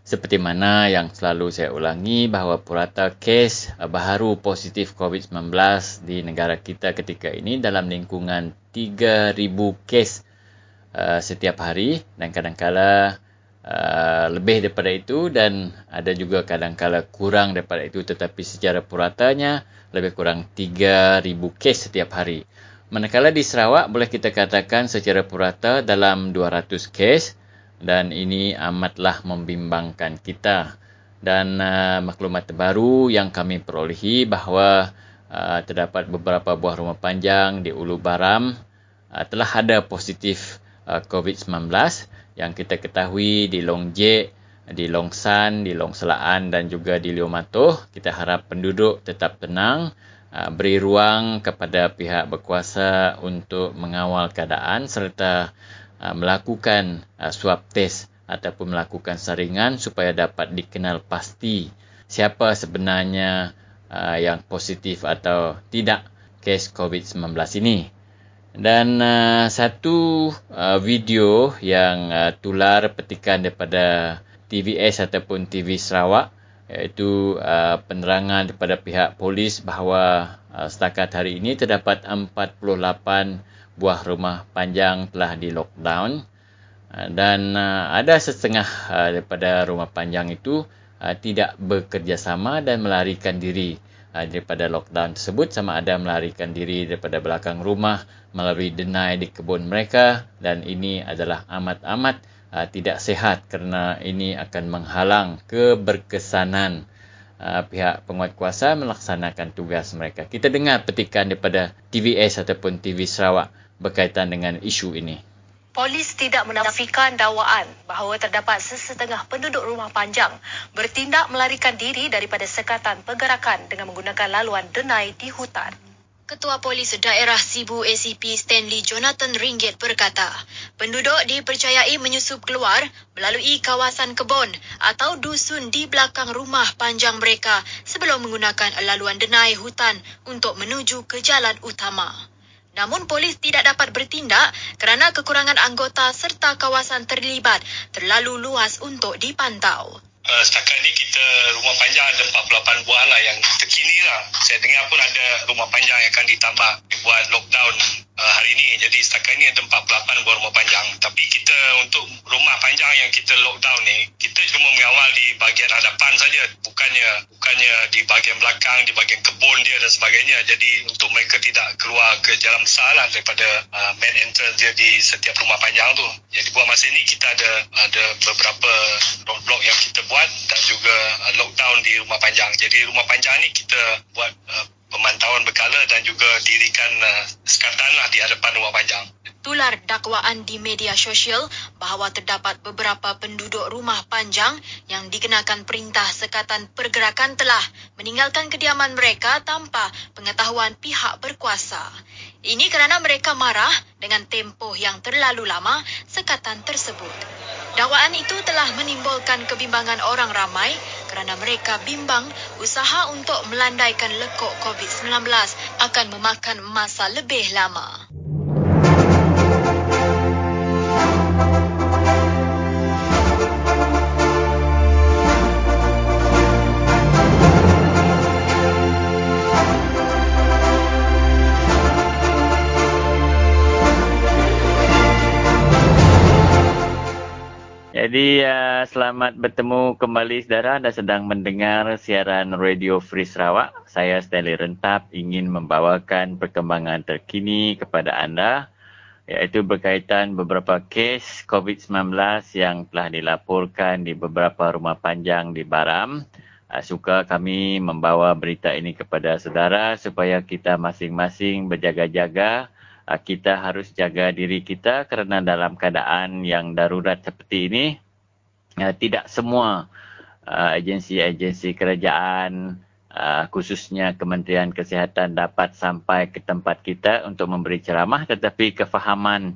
Seperti mana yang selalu saya ulangi bahawa purata kes uh, baharu positif COVID-19 di negara kita ketika ini dalam lingkungan 3,000 kes Uh, setiap hari dan kadang-kala uh, lebih daripada itu dan ada juga kadang-kala kurang daripada itu tetapi secara puratanya lebih kurang 3000 kes setiap hari. Manakala di Sarawak boleh kita katakan secara purata dalam 200 kes dan ini amatlah membimbangkan kita. Dan uh, maklumat terbaru yang kami perolehi bahawa uh, terdapat beberapa buah rumah panjang di Ulu Baram uh, telah ada positif Uh, COVID-19 yang kita ketahui di Long Jek, di Long San, di Long Selaan dan juga di Leo Matoh. Kita harap penduduk tetap tenang, uh, beri ruang kepada pihak berkuasa untuk mengawal keadaan serta uh, melakukan swab test ataupun melakukan saringan supaya dapat dikenal pasti siapa sebenarnya yang positif atau tidak kes COVID-19 ini. Dan uh, satu uh, video yang uh, tular petikan daripada TVS ataupun TV Sarawak iaitu uh, penerangan daripada pihak polis bahawa uh, setakat hari ini terdapat 48 buah rumah panjang telah di lockdown. Uh, dan uh, ada setengah uh, daripada rumah panjang itu uh, tidak bekerjasama dan melarikan diri uh, daripada lockdown tersebut sama ada melarikan diri daripada belakang rumah melalui denai di kebun mereka dan ini adalah amat-amat uh, tidak sehat kerana ini akan menghalang keberkesanan uh, pihak penguatkuasa melaksanakan tugas mereka. Kita dengar petikan daripada TVS ataupun TV Sarawak berkaitan dengan isu ini. Polis tidak menafikan dakwaan bahawa terdapat sesetengah penduduk rumah panjang bertindak melarikan diri daripada sekatan pergerakan dengan menggunakan laluan denai di hutan. Ketua Polis Daerah Sibu ACP Stanley Jonathan Ringgit berkata, penduduk dipercayai menyusup keluar melalui kawasan kebun atau dusun di belakang rumah panjang mereka sebelum menggunakan laluan denai hutan untuk menuju ke jalan utama. Namun polis tidak dapat bertindak kerana kekurangan anggota serta kawasan terlibat terlalu luas untuk dipantau. Uh, setakat ni kita rumah panjang ada 48 buah lah yang terkini lah. Saya dengar pun ada rumah panjang yang akan ditambah buat lockdown uh, hari ini. Jadi setakat ni ada 48 buah rumah panjang. Tapi kita untuk rumah panjang yang kita lockdown ni, kita cuma mengawal di bahagian hadapan saja. Bukannya bukannya di bahagian belakang, di bahagian kebun dia dan sebagainya. Jadi untuk mereka tidak keluar ke jalan besar lah daripada uh, main entrance dia di setiap rumah panjang tu. Jadi buat masa ini kita ada ada beberapa roadblock yang kita buat buat dan juga uh, lockdown di rumah panjang. Jadi rumah panjang ni kita buat uh, pemantauan berkala dan juga dirikan uh, sekatan lah di hadapan rumah panjang. Tular dakwaan di media sosial bahawa terdapat beberapa penduduk rumah panjang yang dikenakan perintah sekatan pergerakan telah meninggalkan kediaman mereka tanpa pengetahuan pihak berkuasa. Ini kerana mereka marah dengan tempoh yang terlalu lama sekatan tersebut. Dakwaan itu telah menimbulkan kebimbangan orang ramai kerana mereka bimbang usaha untuk melandaikan lekuk COVID-19 akan memakan masa lebih lama. Jadi uh, selamat bertemu kembali saudara Anda sedang mendengar siaran Radio Free Sarawak. Saya Stanley Rentap ingin membawakan perkembangan terkini kepada anda iaitu berkaitan beberapa kes COVID-19 yang telah dilaporkan di beberapa rumah panjang di Baram. Uh, suka kami membawa berita ini kepada saudara supaya kita masing-masing berjaga-jaga Ah, kita harus jaga diri kita kerana dalam keadaan yang darurat seperti ini ah, tidak semua ah, agensi-agensi kerajaan khususnya Kementerian Kesihatan dapat sampai ke tempat kita untuk memberi ceramah tetapi kefahaman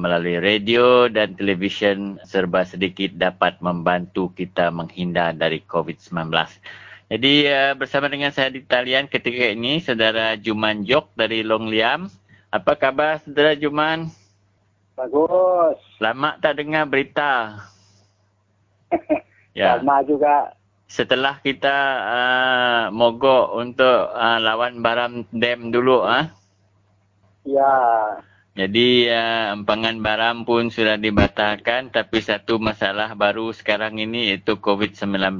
melalui radio dan televisyen serba sedikit dapat membantu kita menghindar dari COVID-19. Jadi bersama dengan saya di talian ketika ini saudara Juman Jok dari Long Liam apa khabar saudara Juman? Bagus. Lama tak dengar berita. ya. Lama juga. Setelah kita uh, mogok untuk uh, lawan Baram Dam dulu ah. Uh? Ya. Jadi uh, empangan Baram pun sudah dibatalkan tapi satu masalah baru sekarang ini itu COVID-19.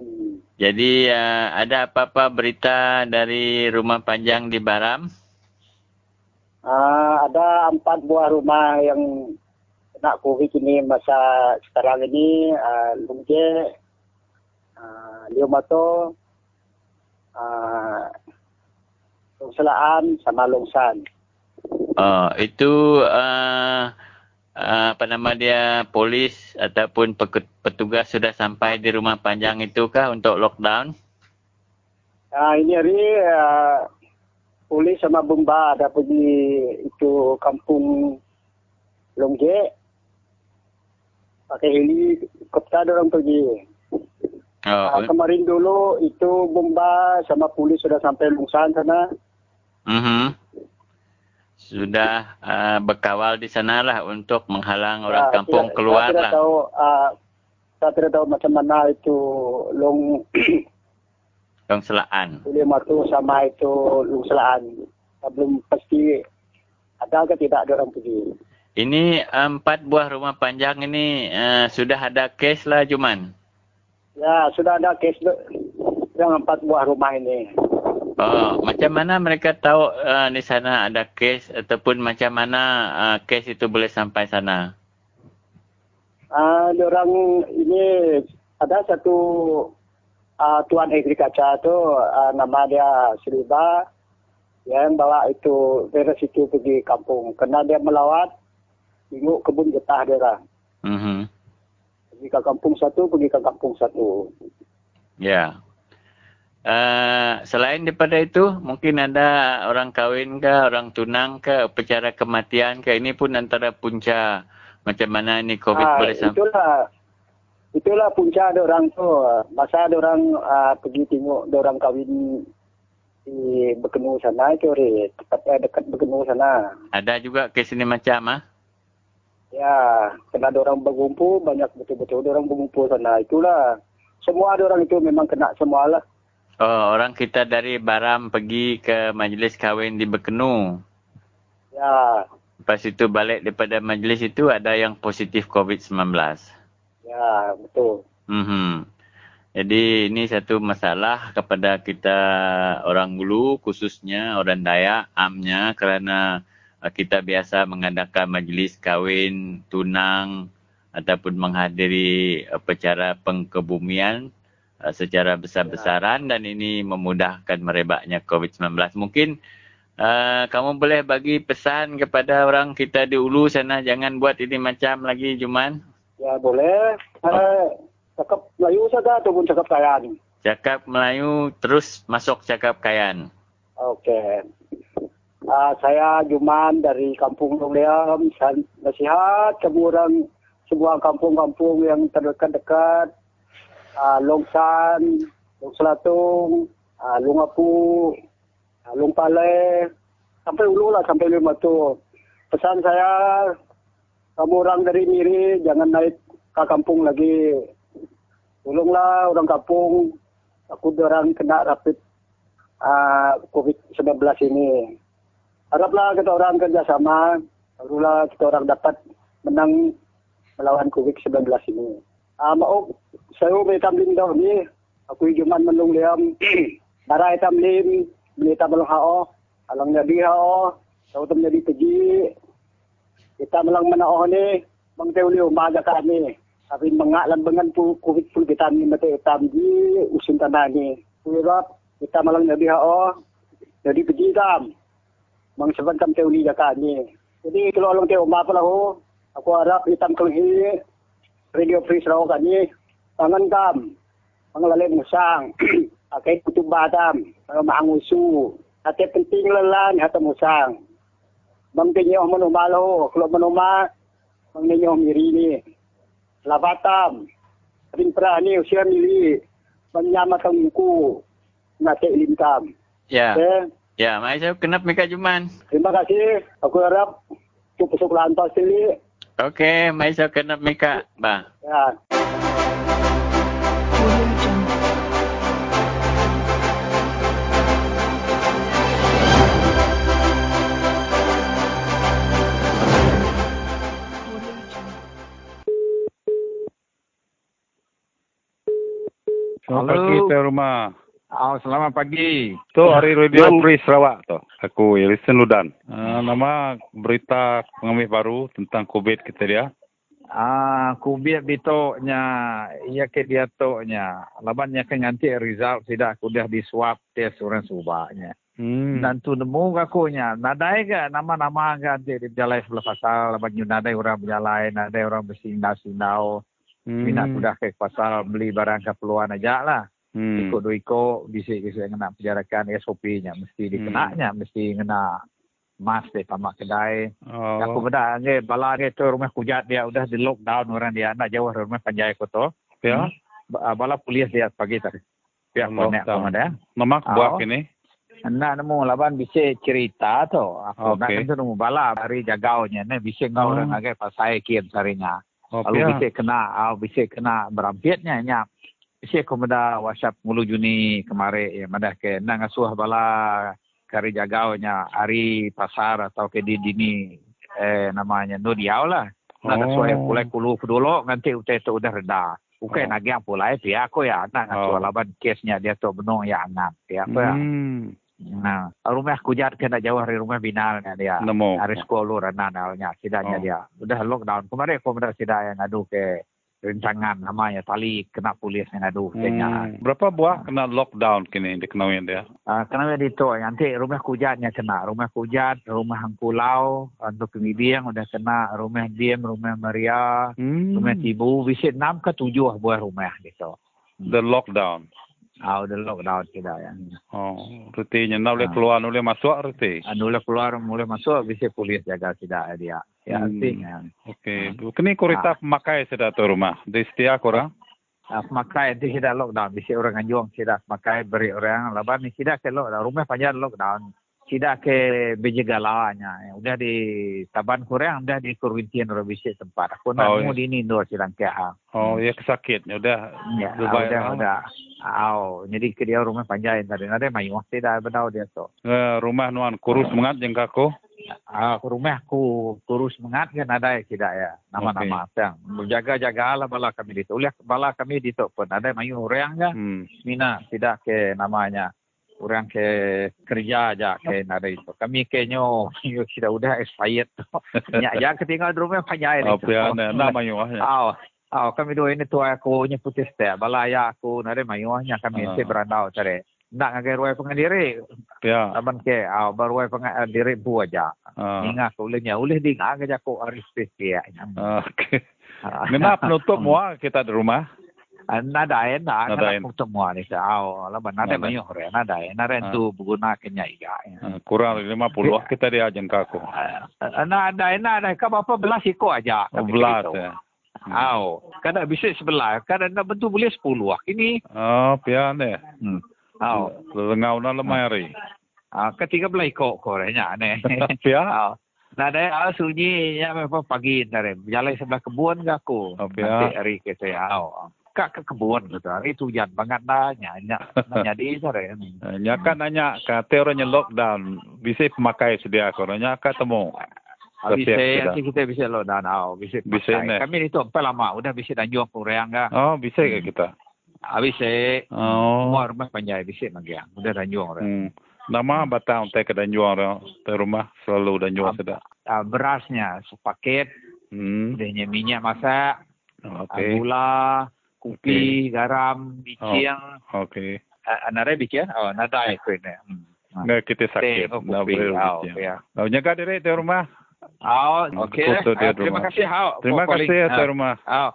Hmm. Jadi uh, ada apa-apa berita dari rumah panjang di Baram? Uh, ada empat buah rumah yang kena COVID ini masa sekarang ini. Uh, Lungje, uh, Liomato, uh, Lungselaan sama Lungsan. Uh, itu uh, uh, apa nama dia polis ataupun petugas sudah sampai di rumah panjang itu kah untuk lockdown? Uh, ini hari uh, polis sama bomba ada pergi itu kampung Longje. Pakai helikopter orang pergi. Oh, uh, kemarin dulu itu bomba sama polis sudah sampai Lungsan sana. Mhm. Uh Sudah uh, berkawal di sana lah untuk menghalang orang kampung tidak, keluar saya lah. Tahu, uh, saya tidak tahu macam mana itu Long Long Selaan. Boleh matu sama itu Long Selaan. Belum pasti ada ke tidak ada orang pergi. Ini empat buah rumah panjang ini uh, sudah ada kes lah Juman? Ya, sudah ada kes yang empat buah rumah ini. Oh, macam mana mereka tahu uh, di sana ada kes ataupun macam mana uh, kes itu boleh sampai sana? Ah, uh, orang ini ada satu uh, tuan agriculture tu uh, nama dia Sriba yang bawa itu virus itu pergi kampung. Kena dia melawat, tengok kebun getah dia lah. Mm-hmm. Pergi ke kampung satu, pergi ke kampung satu. Ya. Yeah. Uh, selain daripada itu, mungkin ada orang kahwin ke, orang tunang ke, upacara kematian ke, ini pun antara punca macam mana ni COVID uh, boleh sampai. Itulah itulah punca ada orang tu masa ada orang uh, pergi tengok ada orang kahwin di Bekenu sana itu Ri, tepatnya dekat Bekenu sana. Ada juga kes ini macam ah? Ya, kena ada orang berkumpul, banyak betul-betul ada orang berkumpul sana. Itulah. Semua ada orang itu memang kena semua lah. Oh, orang kita dari Baram pergi ke majlis kahwin di Bekenu. Ya, Lepas itu balik daripada majlis itu ada yang positif COVID-19. Ya, betul. Mhm. Jadi ini satu masalah kepada kita orang Hulu khususnya orang Dayak amnya kerana uh, kita biasa mengadakan majlis kahwin, tunang ataupun menghadiri upacara pengkebumian uh, secara besar-besaran dan ini memudahkan merebaknya COVID-19. Mungkin uh, kamu boleh bagi pesan kepada orang kita di Ulu sana jangan buat ini macam lagi Juman. Ya, boleh. Eh, cakap Melayu saja ataupun cakap Kayan. Cakap Melayu terus masuk cakap Kayan. Okey. Uh, saya Juman dari Kampung Longliam. Saya nasihat orang semua kampung-kampung yang terdekat-dekat. Uh, Longsan, Long Selatung, uh, Long Apu, uh, Long Palai. Sampai ulu lah, sampai lima tu. Pesan saya, kamu orang dari Miri jangan naik ke kampung lagi. Tolonglah orang kampung. Aku orang kena rapid uh, COVID-19 ini. Haraplah kita orang kerjasama. Barulah kita orang dapat menang melawan COVID-19 ini. Uh, maaf, saya may tamlim daw ni. Ako juman manlong liam. Daray tamlim, minita malang hao. Alang na di hao. Sa utom na di. Kita malang manao ni. Bang teuli umaga kami. Sabi mga lambangan po COVID po kita ni mati utam di usin tanah ni. Kurap, kita malang na di hao. Jadi teji kam. Mang saban kam teuli ya kami. Jadi kalau alang teo mapala ho. Ako harap hitam kelhi. Radio Free Sarawak kami. Tangan kam. Mga lalim musang. Akay kutub batam. Mga maangusu. Ate penting lelan hata musang. Bang tinyo manumalo. Kalau manuma. Bang miri ni. Lavatam. Rin prani usia mili. Menyama tangku. Nate ilimkam. Ya. Okay? Ya, mai saya kenap mereka Juman. Terima kasih. Aku harap tu lantas sini. Okey, mai saya kenap mereka. Ba. Ya. Selamat Halo. pagi Tuan Rumah. Oh, selamat pagi. Tu hari Radio Yang- Free Sarawak tu. Aku Yelison Ludan. Uh, nama berita pengambil baru tentang COVID kita dia. Ah, kubit bitoknya, ia ke dia toknya. Labannya ke nganti result tidak aku dah di swab test orang subaknya. Hmm. Dan tu nemu kakunya. Nadai ke nama-nama ke nanti di berjalan sebelah pasal. Laban you nadai orang berjalan, nadai orang bersindau-sindau. Hmm. Minat sudah ke pasal beli barang keperluan aja lah. Hmm. Ikut dua ikut, bisik-bisik kena penjarakan SOP-nya. Mesti dikenanya, mesti kena mas di tamak kedai. Oh. Aku benda nge bala nge tu rumah kujat dia udah di lockdown orang dia nak jauh rumah panjai ko to. Ya. Ba- Bala polis dia pagi tadi. Pihak konek ada. Nama Ah, buat oh. ini. Nak nemu laban bisa cerita tu. Aku nak Okey. tentu nemu bala hari jagaunya ni bisa ngau Oh. orang agak pasai kian sarinya. Lalu ya. bisa kena, ah, bisa kena berampiatnya nya. Bisa komenda WhatsApp mulu Juni kemarin ya mana ke nang asuh bala kari jagaunya hari pasar atau ke di dini eh namanya no diau lah. Nak Oh. asuh yang pulai kulu dulu nanti utai tu udah reda. Bukan Oh. lagi yang pulai pihak aku ya nak asuh Oh. laban kesnya dia tu benung ya angan pihak aku ya. Hmm. Nah, rumah kujat kena jauh dari rumah binalnya dia. Nemu. Hari sekolah rana nalnya sidanya Oh. dia. Udah lockdown. Kemarin aku benar sidak yang ngadu ke rencangan namanya tali kena polis yang ngadu kenya. Hmm. Berapa buah kena lockdown kini dikenalin dia? Ah, kenapa di tu nanti rumah kujatnya kena. Rumah kujat, rumah hangpulau untuk pemibing udah kena. Rumah diem, rumah Maria, Hmm. rumah tibu. Bisa enam ke tujuh buah rumah gitu. The lockdown. Ah, udah lockdown tidak ya. Oh, rutinya nak boleh Ah. keluar, nak boleh masuk ruti. Ah, Mula keluar, mulai masuk, bisa polis jaga tidak dia. Ya, Hmm. penting ya. Okey, kini kurita pemakai sudah tu rumah. Di setia korang? uh, pemakai nanti kita lockdown. Bisa orang anjung kita pemakai beri orang. Lepas ni kita ke lockdown. Rumah panjang lockdown. Kita ke bejegalanya. Udah di Taban Kurang, udah di Kurwintian bisa tempat. Aku nak Oh, ya. di ini dua silang ke ah. Oh, ya kesakit. Ya udah. Ya, Dubai, udah, ah. udah. Aw, jadi ke dia rumah panjang tadi. Ada mayu tidak benar dia tu. Eh, rumah nuan kurus mengat jeng kako. Ah, ke rumah aku kurus mengat kan ada ya tidak ya. Nama-nama yang menjaga-jaga lah bala kami di tu. Oleh bala kami di tu pun ada mayu orang kan. Hmm. Mina tidak ke namanya orang ke kerja aja ke nada itu. Kami ke nyo sudah udah expired. Ya, yang ketinggal di rumah panjang Apa ya, na- nama ah. ya. Aw, aw kami dua ini tua aku nya putih teh. Balaya aku nare mayuhnya kami Ah. si berandau tare. Nak ngagai ruai pengadiri. Ya. Aban ke aw baruai pengadiri bu aja. Ah. Ingat ulehnya uleh di ngagai aku aris ya. Ah, Okey. Memang penutup mua kita di rumah. Nada eh nak Nada, eh. nak semua ni aw laban nada Nada. mayuh re nada eh nare Ah. tu berguna kenya iga. Ah, Kurang dari 50 kita dia jeng kako. Nada eh nada ka apa belas iko aja. Oh, kami belas gitu. ya. Aw, kadang bisa sebelah, kadang nak bentuk boleh sepuluh. Ini Oh, pian ya. Hmm. Aw. Lengau na lemari. Ah, ketiga belah ikut korenya ne. Pia? Ah. Nah, ada ah, sunyi ya apa pagi ntar jalan sebelah kebun ke aku. Pia? Nanti hari ke saya aw. Kak ke kebun gitu. Hari tu hujan banget dah nyanyi nyanyi sore. Eh, Nya kan nanya kata orangnya lockdown, bisa pemakai sedia korangnya ketemu. Bisa Kesiap nanti kita bisa lo dan aw bisa. Bisa. Kami itu empat lama udah bisa dan jual kurang kan. Oh, bisa ke kita? Ah, bisa. Oh. Rumah panjang bisa magiang. Udah dan jual Hmm. Nama batang teh ke orang di rumah selalu danjuang sudah. Ah, berasnya sepaket. Hmm. Adanya minyak masak. Okey. Gula, kopi, garam, bicang. Oh, Okey. Uh, nada bicang? Oh, nada ikut ni. Hmm. Nggak kita sakit. Boleh Oh, bincang. ya. Oh, jaga diri di rumah. Oh, okey. Ah, terima rumah. kasih Hao. Terima kasih atas Ah. rumah. Oh,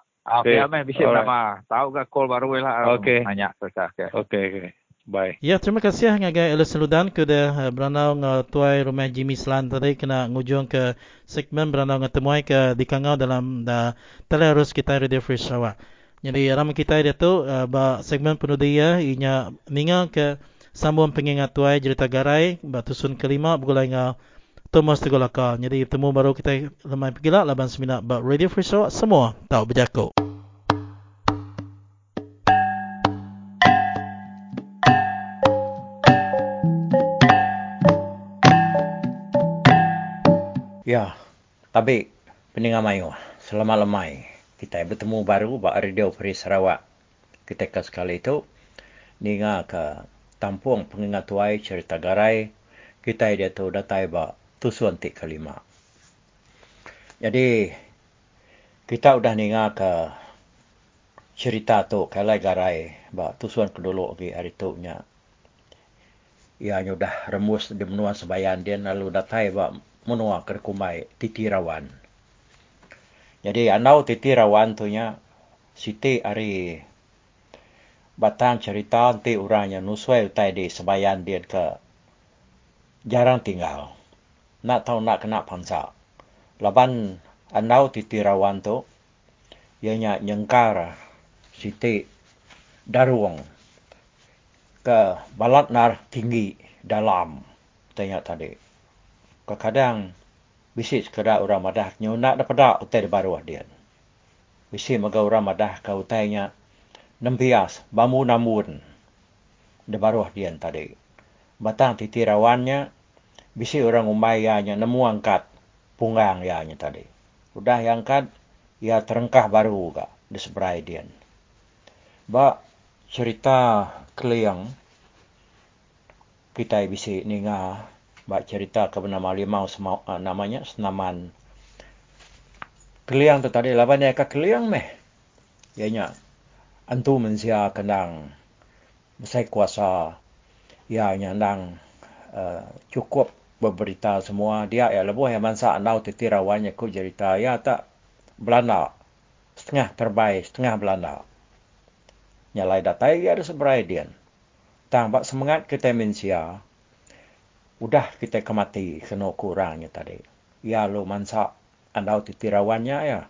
okey. Okay. bisa Alright. nama. Tahu ke call baru lah. Okey. Nanya susah. Okay. Okey, okey. Bye. Ya, terima kasih ngagai Elis Ludan kuda uh, beranau ng tuai rumah Jimmy Slan tadi kena ngujung ke segmen beranau ng temuai ke dikangau dalam da telerus kita Radio Free Sarawak. Jadi ramai kita dia tu uh, ba segmen penuh dia inya ninga ke sambung pengingat tuai cerita garai ba tusun kelima begulai ngau Thomas Tegolaka. Jadi temu baru kita lemai pergilah laban semina ba Radio Free Sarawak semua tahu berjaku. Ya, tapi peningan mayu selama lemai kita bertemu baru bak radio Free Sarawak. Ketika sekali itu ninga ke tampung pengingat tuai cerita garai kita dia tu datai bak tusuan tik kelima. Jadi kita udah ninga ke cerita tu kalai garai bak tusuan kedulu lagi hari tu nya. Ia udah remus di menua sebayan dia lalu datai bak menua kerkumai titirawan. Jadi anau titirawan tu nya siti ari batang cerita nanti orangnya nuswai utai di sebayan dia ke jarang tinggal. Nak tahu nak kena pangsa. Laban anau titirawan tu ianya nyengkar siti daruang ke balat nar tinggi dalam tanya tadi kadang bisi sekadar orang madah nyuna dapat dak utai di baru dia. Bisi maga orang madah ka utainya nembias bamu namun di baru dia tadi. Batang titirawannya bisi orang umayanya nemu angkat punggang yanya tadi. Udah yang angkat ia terengkah baru ga di seberai dia. Ba cerita keliang kita bisi ninga bak cerita ke bernama limau semau, uh, namanya senaman. Keliang tu tadi laban ya ka keliang meh. Ianya antu mensia kenang besai kuasa. Ya nyandang uh, cukup berberita semua. Dia ya lebuh yang mansa anau titirawannya ku cerita. Ya tak Belanda. Setengah terbaik setengah Belanda. Nyalai datai ya ada seberai dia tang bak semangat kita mensia udah kita kemati kena kurangnya tadi. Ya lo mansa andau titirawannya ya.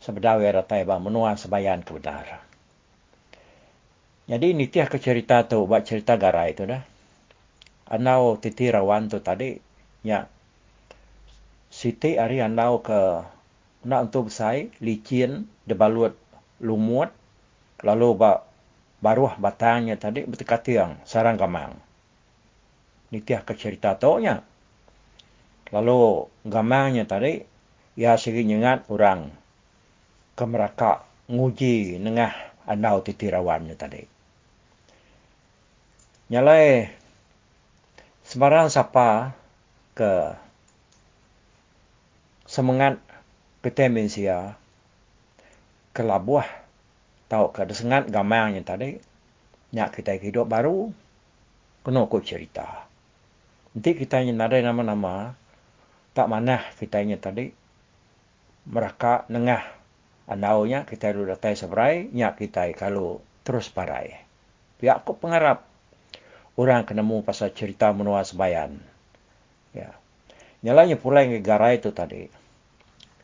Sebedawi ada taiba menua sebayan kebenaran. Jadi nitiah ke cerita tu, buat cerita garai tu dah. Anau titi rawan tu tadi, ya. Siti hari anau ke nak untuk besai, licin, debalut lumut, lalu ba baruah batangnya tadi bertekati yang sarang gamang. Nitiah ke cerita tu nya. Lalu gamangnya tadi, ya segi nyengat orang ke meraka nguji nengah anau titi rawannya tadi nyalai sebarang siapa ke semangat vitamin sia ke labuah tau ke desengat gamangnya tadi nyak kita hidup baru kena ku cerita nanti kita nada nama-nama tak mana kita tadi mereka nengah anaunya kita dulu datai seberai nyak kita kalau terus parai pihak aku pengharap orang kena mu pasal cerita menua sebayan. Ya. Nyalanya pula yang negara itu tadi.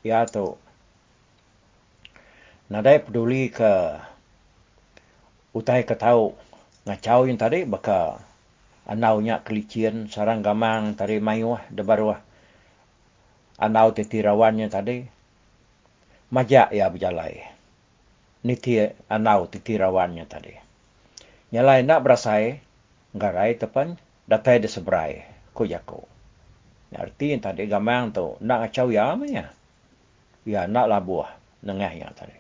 Ya tu. Nadai peduli ke utai ke tahu ngacau yang tadi baka anaunya kelician sarang gamang tadi mayuah de baruah anau titirawannya tadi majak ya berjalai niti anau titirawannya tadi nyalai nak berasai garai tepan datai de sebrai ko yako. Arti yang tadi gamang tu nak acau ya ya. Ya nak labuah nengah yang tadi.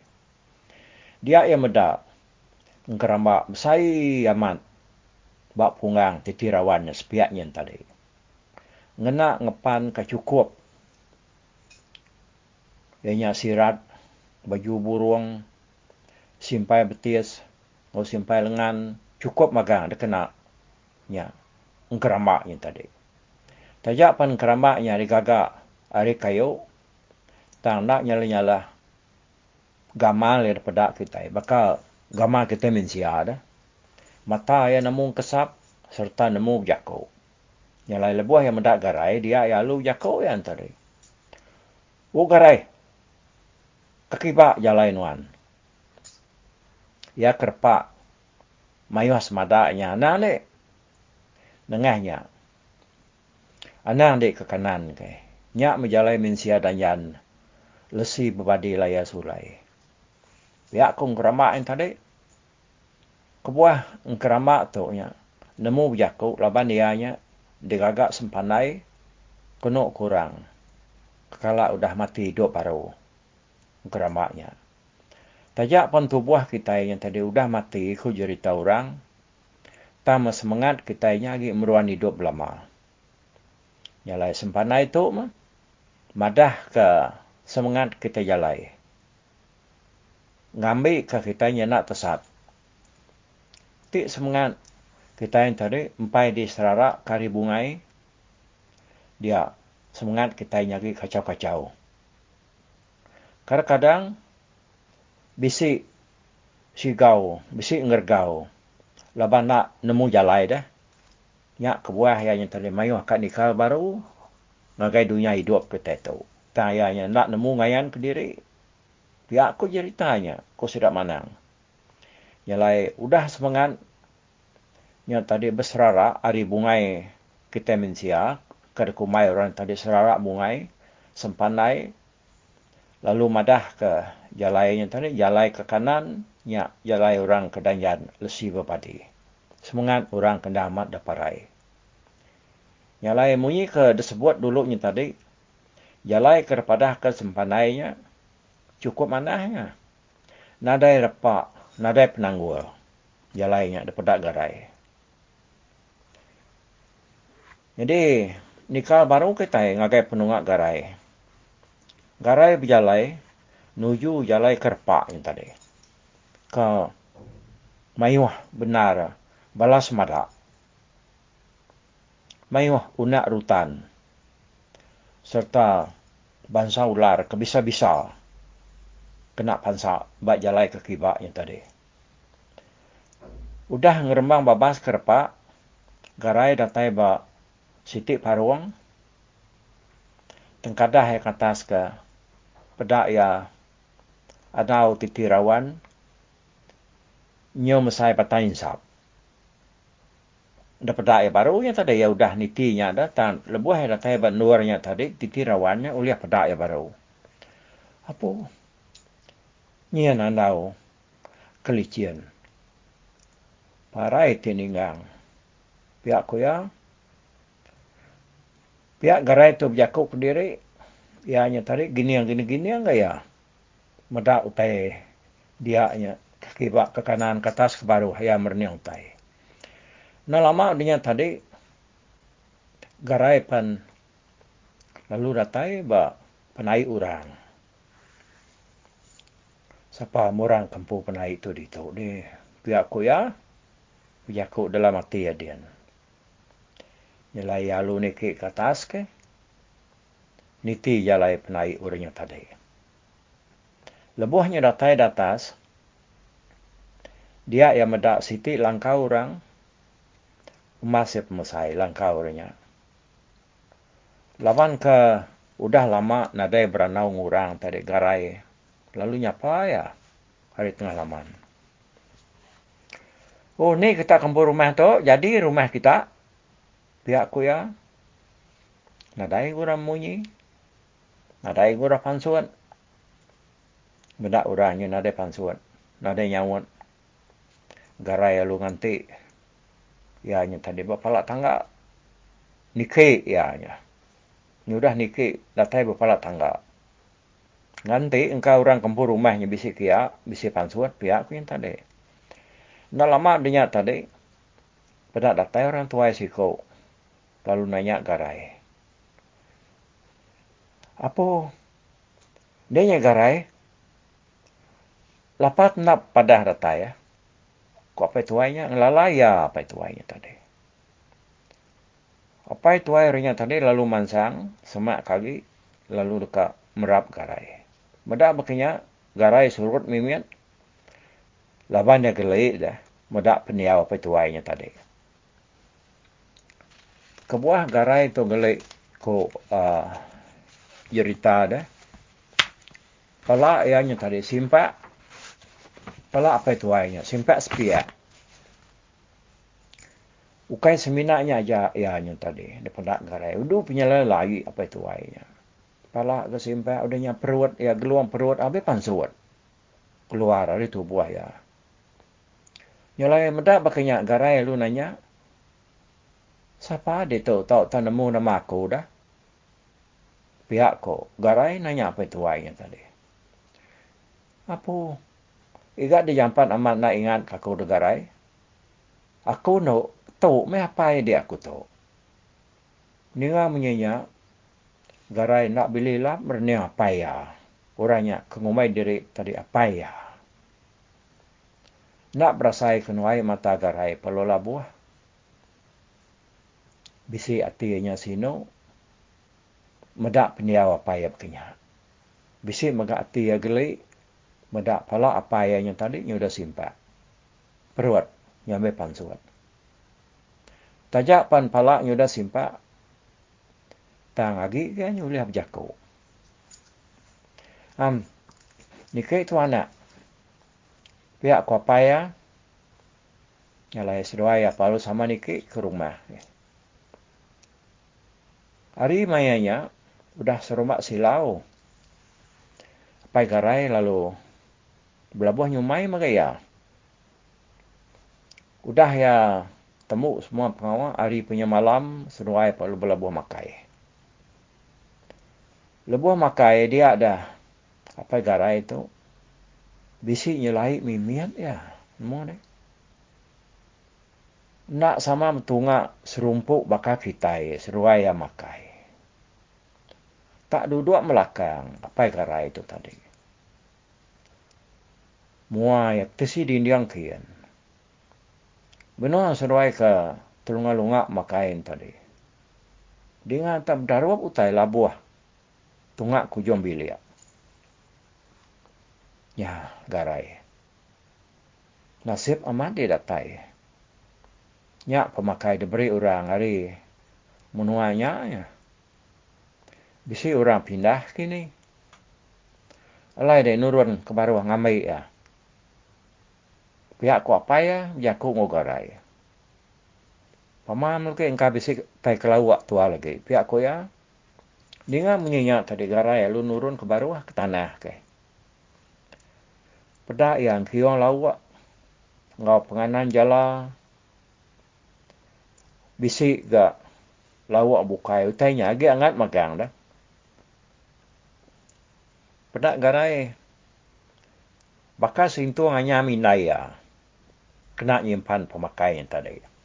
Dia yang meda ngeramba besai amat bak pungang titirawannya sepiaknya tadi. Ngena ngepan ke cukup. Ianya sirat baju burung simpai betis atau simpai lengan cukup magang dia kena nya ngkeramaknya tadi. Tajak pan keramaknya di gagak hari kayu, tang nak nyala-nyala gamal yang daripada kita. Bakal gamal kita mensia ada. Mata yang namun kesap serta nemu jako. Nyala lebuah yang mendak garai, dia ya lu jako yang tadi. U garai. Kakibak jalain wan. Ya kerpak. Mayuh semadaknya. Nah, ni nengahnya. Anang dek ke kanan ke. Nyak menjalai mensia dan yan. Lesi berbadi laya sulai. Biak kong keramak yang tadi. Kebuah keramak tu nya. Nemu berjaku laban dia nya. Digagak sempanai. Kena kurang. Kekala udah mati hidup baru. Keramaknya. Tajak pun tubuh kita yang tadi udah mati. Ku cerita orang pertama semangat kita ini lagi meruan hidup lama. Nyalai sempana itu mah. Madah ke semangat kita jalai. Ngambil ke kita ini nak tesat. Tik semangat kita yang tadi empai di serara kari bungai. Dia semangat kita ini lagi kacau-kacau. Kadang-kadang bisik sigau, bisik ngergau laban nak nemu jalai dah. Nyak kebuah yang yang tadi mayuh kat nikah baru. Ngagai dunia hidup kita tu. Tanya nak nemu ngayan ke diri. Pihak aku ceritanya. Kau sedap manang. Nyalai udah semangat. Yang tadi berserara hari bungai kita mensia. Kedekumai orang tadi serara bungai. Sempanai. Lalu madah ke jalai yang tadi. Jalai ke kanan nya jalai orang kedanyan lesi berpadi. Semangat orang kena amat daparai. Nyalai munyi ke disebut dulu ni tadi. Jalai kepada kesempanainya cukup manahnya. Nadai repak, nadai penanggul. Jalainya daripada garai. Jadi, nikah baru kita ngagai penunggak garai. Garai berjalai, nuju jalai kerpak yang tadi ka mayuh benar balas mada mayuh unak rutan serta bangsa ular kebisa-bisa kena pansa bak jalai ke kibak yang tadi udah ngerembang babas kerpa garai datai ba sitik paruang tengkadah yang atas ke pedak ya adau titirawan nyo mesai patain sap. Dapat ya baru nya tadi ya udah nitinya datang lebuh ya datang banurnya tadi titi rawannya uliah pada ya baru. Apa? Nya nandau kelician. Parai tininggang. Pihak ko ya. Pihak garai tu berjakuk diri. Ya nya tadi gini yang gini-gini yang ya. Medak utai dia nya kibak ke kanan ke atas ke baru ya merniang tai. Nah lama dia tadi garai pan lalu datai ba penai urang. Siapa murang kampung penai itu di tu ni pihak ku ya pihak ku dalam mati ya dia. Nyelai alu ni ke atas ke niti jalai penai urangnya tadi. Lebuhnya datai datas, dia yang medak siti langkau orang masih pemusai langkau orangnya. Lawan ke udah lama nadai beranau ngurang tadi garai. Lalu nyapa ya hari tengah laman. Oh ni kita kampung rumah tu jadi rumah kita pihak ku ya. Nadai gura munyi. Nadai gura pansuan. Bedak orangnya nadai pansuan. Nadai nyawut garai alu nganti ya nya tadi bapala tangga nike ya nya nyudah nike datai bapala tangga nganti engkau orang kampung rumahnya bisi kia bisi pansuat pihak ku yang tadi nak lama dia tadi pada datai orang tua siko lalu nanya garai apa dia nya garai lapat nak pada datai ya Kau apa tuainya? Ngelalaya apa tuainya tadi. Apa tuainya tadi lalu mansang, semak kali, lalu dekat merap garai. Medak makanya garai surut mimian. Laban dia gelai dah. Medak peniaw apa tuainya tadi. Kebuah garai itu gelai ko uh, jerita dah. Pala ianya tadi simpak itu ayahnya, simpak sepia. Ukai seminaknya aja ya nyu tadi, di pendak garai. Udu punya lagi apa itu Pala ke simpak, udahnya perut, ya geluang perut, abe pansuat. Keluar dari tubuh ya. Nyalai medak bakanya garai lu nanya, Siapa dia tahu tahu tak nemu nama aku dah? Pihak ko, garai nanya apa itu ayahnya tadi. Apa? Iga di jampan amat nak ingat aku degarai. Aku no tahu me apa dia aku tahu. Ninga menyenya garai nak beli lah mernia apa ya. Orangnya kengumai diri tadi apa ya. Nak berasai kenuai mata garai pelola buah. Bisi atinya sino. Medak peniawa apa ya berkenyak. Bisi megak ati ya gelik medak pala apa yang tadi nya sudah simpak. Perut nyambe pansuat. Tajak pan pala nya sudah Tang lagi kan nya boleh berjaku. Am ni kai tu anak. Pihak ko apa ya? Nyalai sedua ya palu sama ni ke rumah. Hari mayanya udah serumak silau. Pai garai lalu belabuh nyumai maka ya. Udah ya temu semua pengawal hari punya malam senuai perlu belabuh makai. Lebuh makai dia ada apa garai itu bisi nyelai mimian ya. Semua ni. Nak sama tunga serumpuk bakal kita seruai ya makai. Tak duduk melakang apa garai itu tadi mua ya tesi di indiang kian. Benar seruai ke tulunga lunga makain tadi. Dengan tak darwab utai labuah. Tungak kujong bilia. Ya, garai. Nasib amat dia datai. Nyak pemakai diberi orang hari menuanya ya. Bisi orang pindah kini. Alai deh nurun ke baru ngamai ya pihak ko apa ya jaku ngogarai Paman mungkin engkau bisa tai kelawak tua lagi. Pihak ko ya. Dia menyenyak tadi garai lu nurun ke bawah ke tanah ke. Pedak yang kiong lawak. Ngau penganan jala. Bisik ga lawak bukai. Utainya agak angat magang dah. Pedak garai. Bakal sintu hanya minaya. Kena nyimpan pemakaian tadi.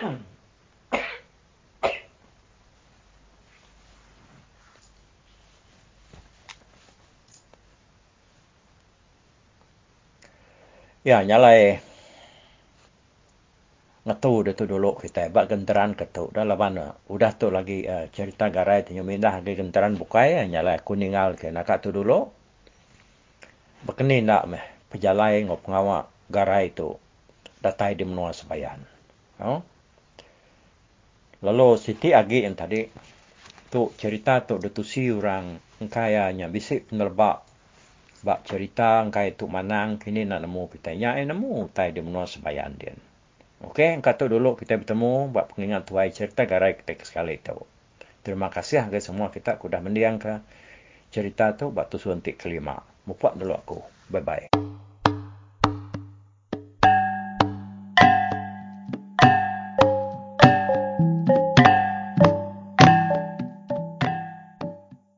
Ya, nyalai. Ngatu de tu dulu kita bak genteran ketu. Dah lawan udah tu lagi uh, cerita garai tu mindah lagi genteran bukai ya, nyalai kuningal ke. Nak tu dulu bekeni nak meh pejalai ngop ngawa garai tu datai di menua sebayan. Oh? Lalu siti agi yang tadi tu cerita tu detusi orang kayanya bisik penerbak Bak cerita engkai tu manang kini nak nemu kita nya eh nemu tai di menua sebayan dia. Okey, engkau tu dulu kita bertemu buat pengingat tuai cerita garai kita sekali tahu. Terima kasih kepada semua kita sudah mendiang ke cerita tu batu suntik kelima. Mupak dulu aku. Bye bye.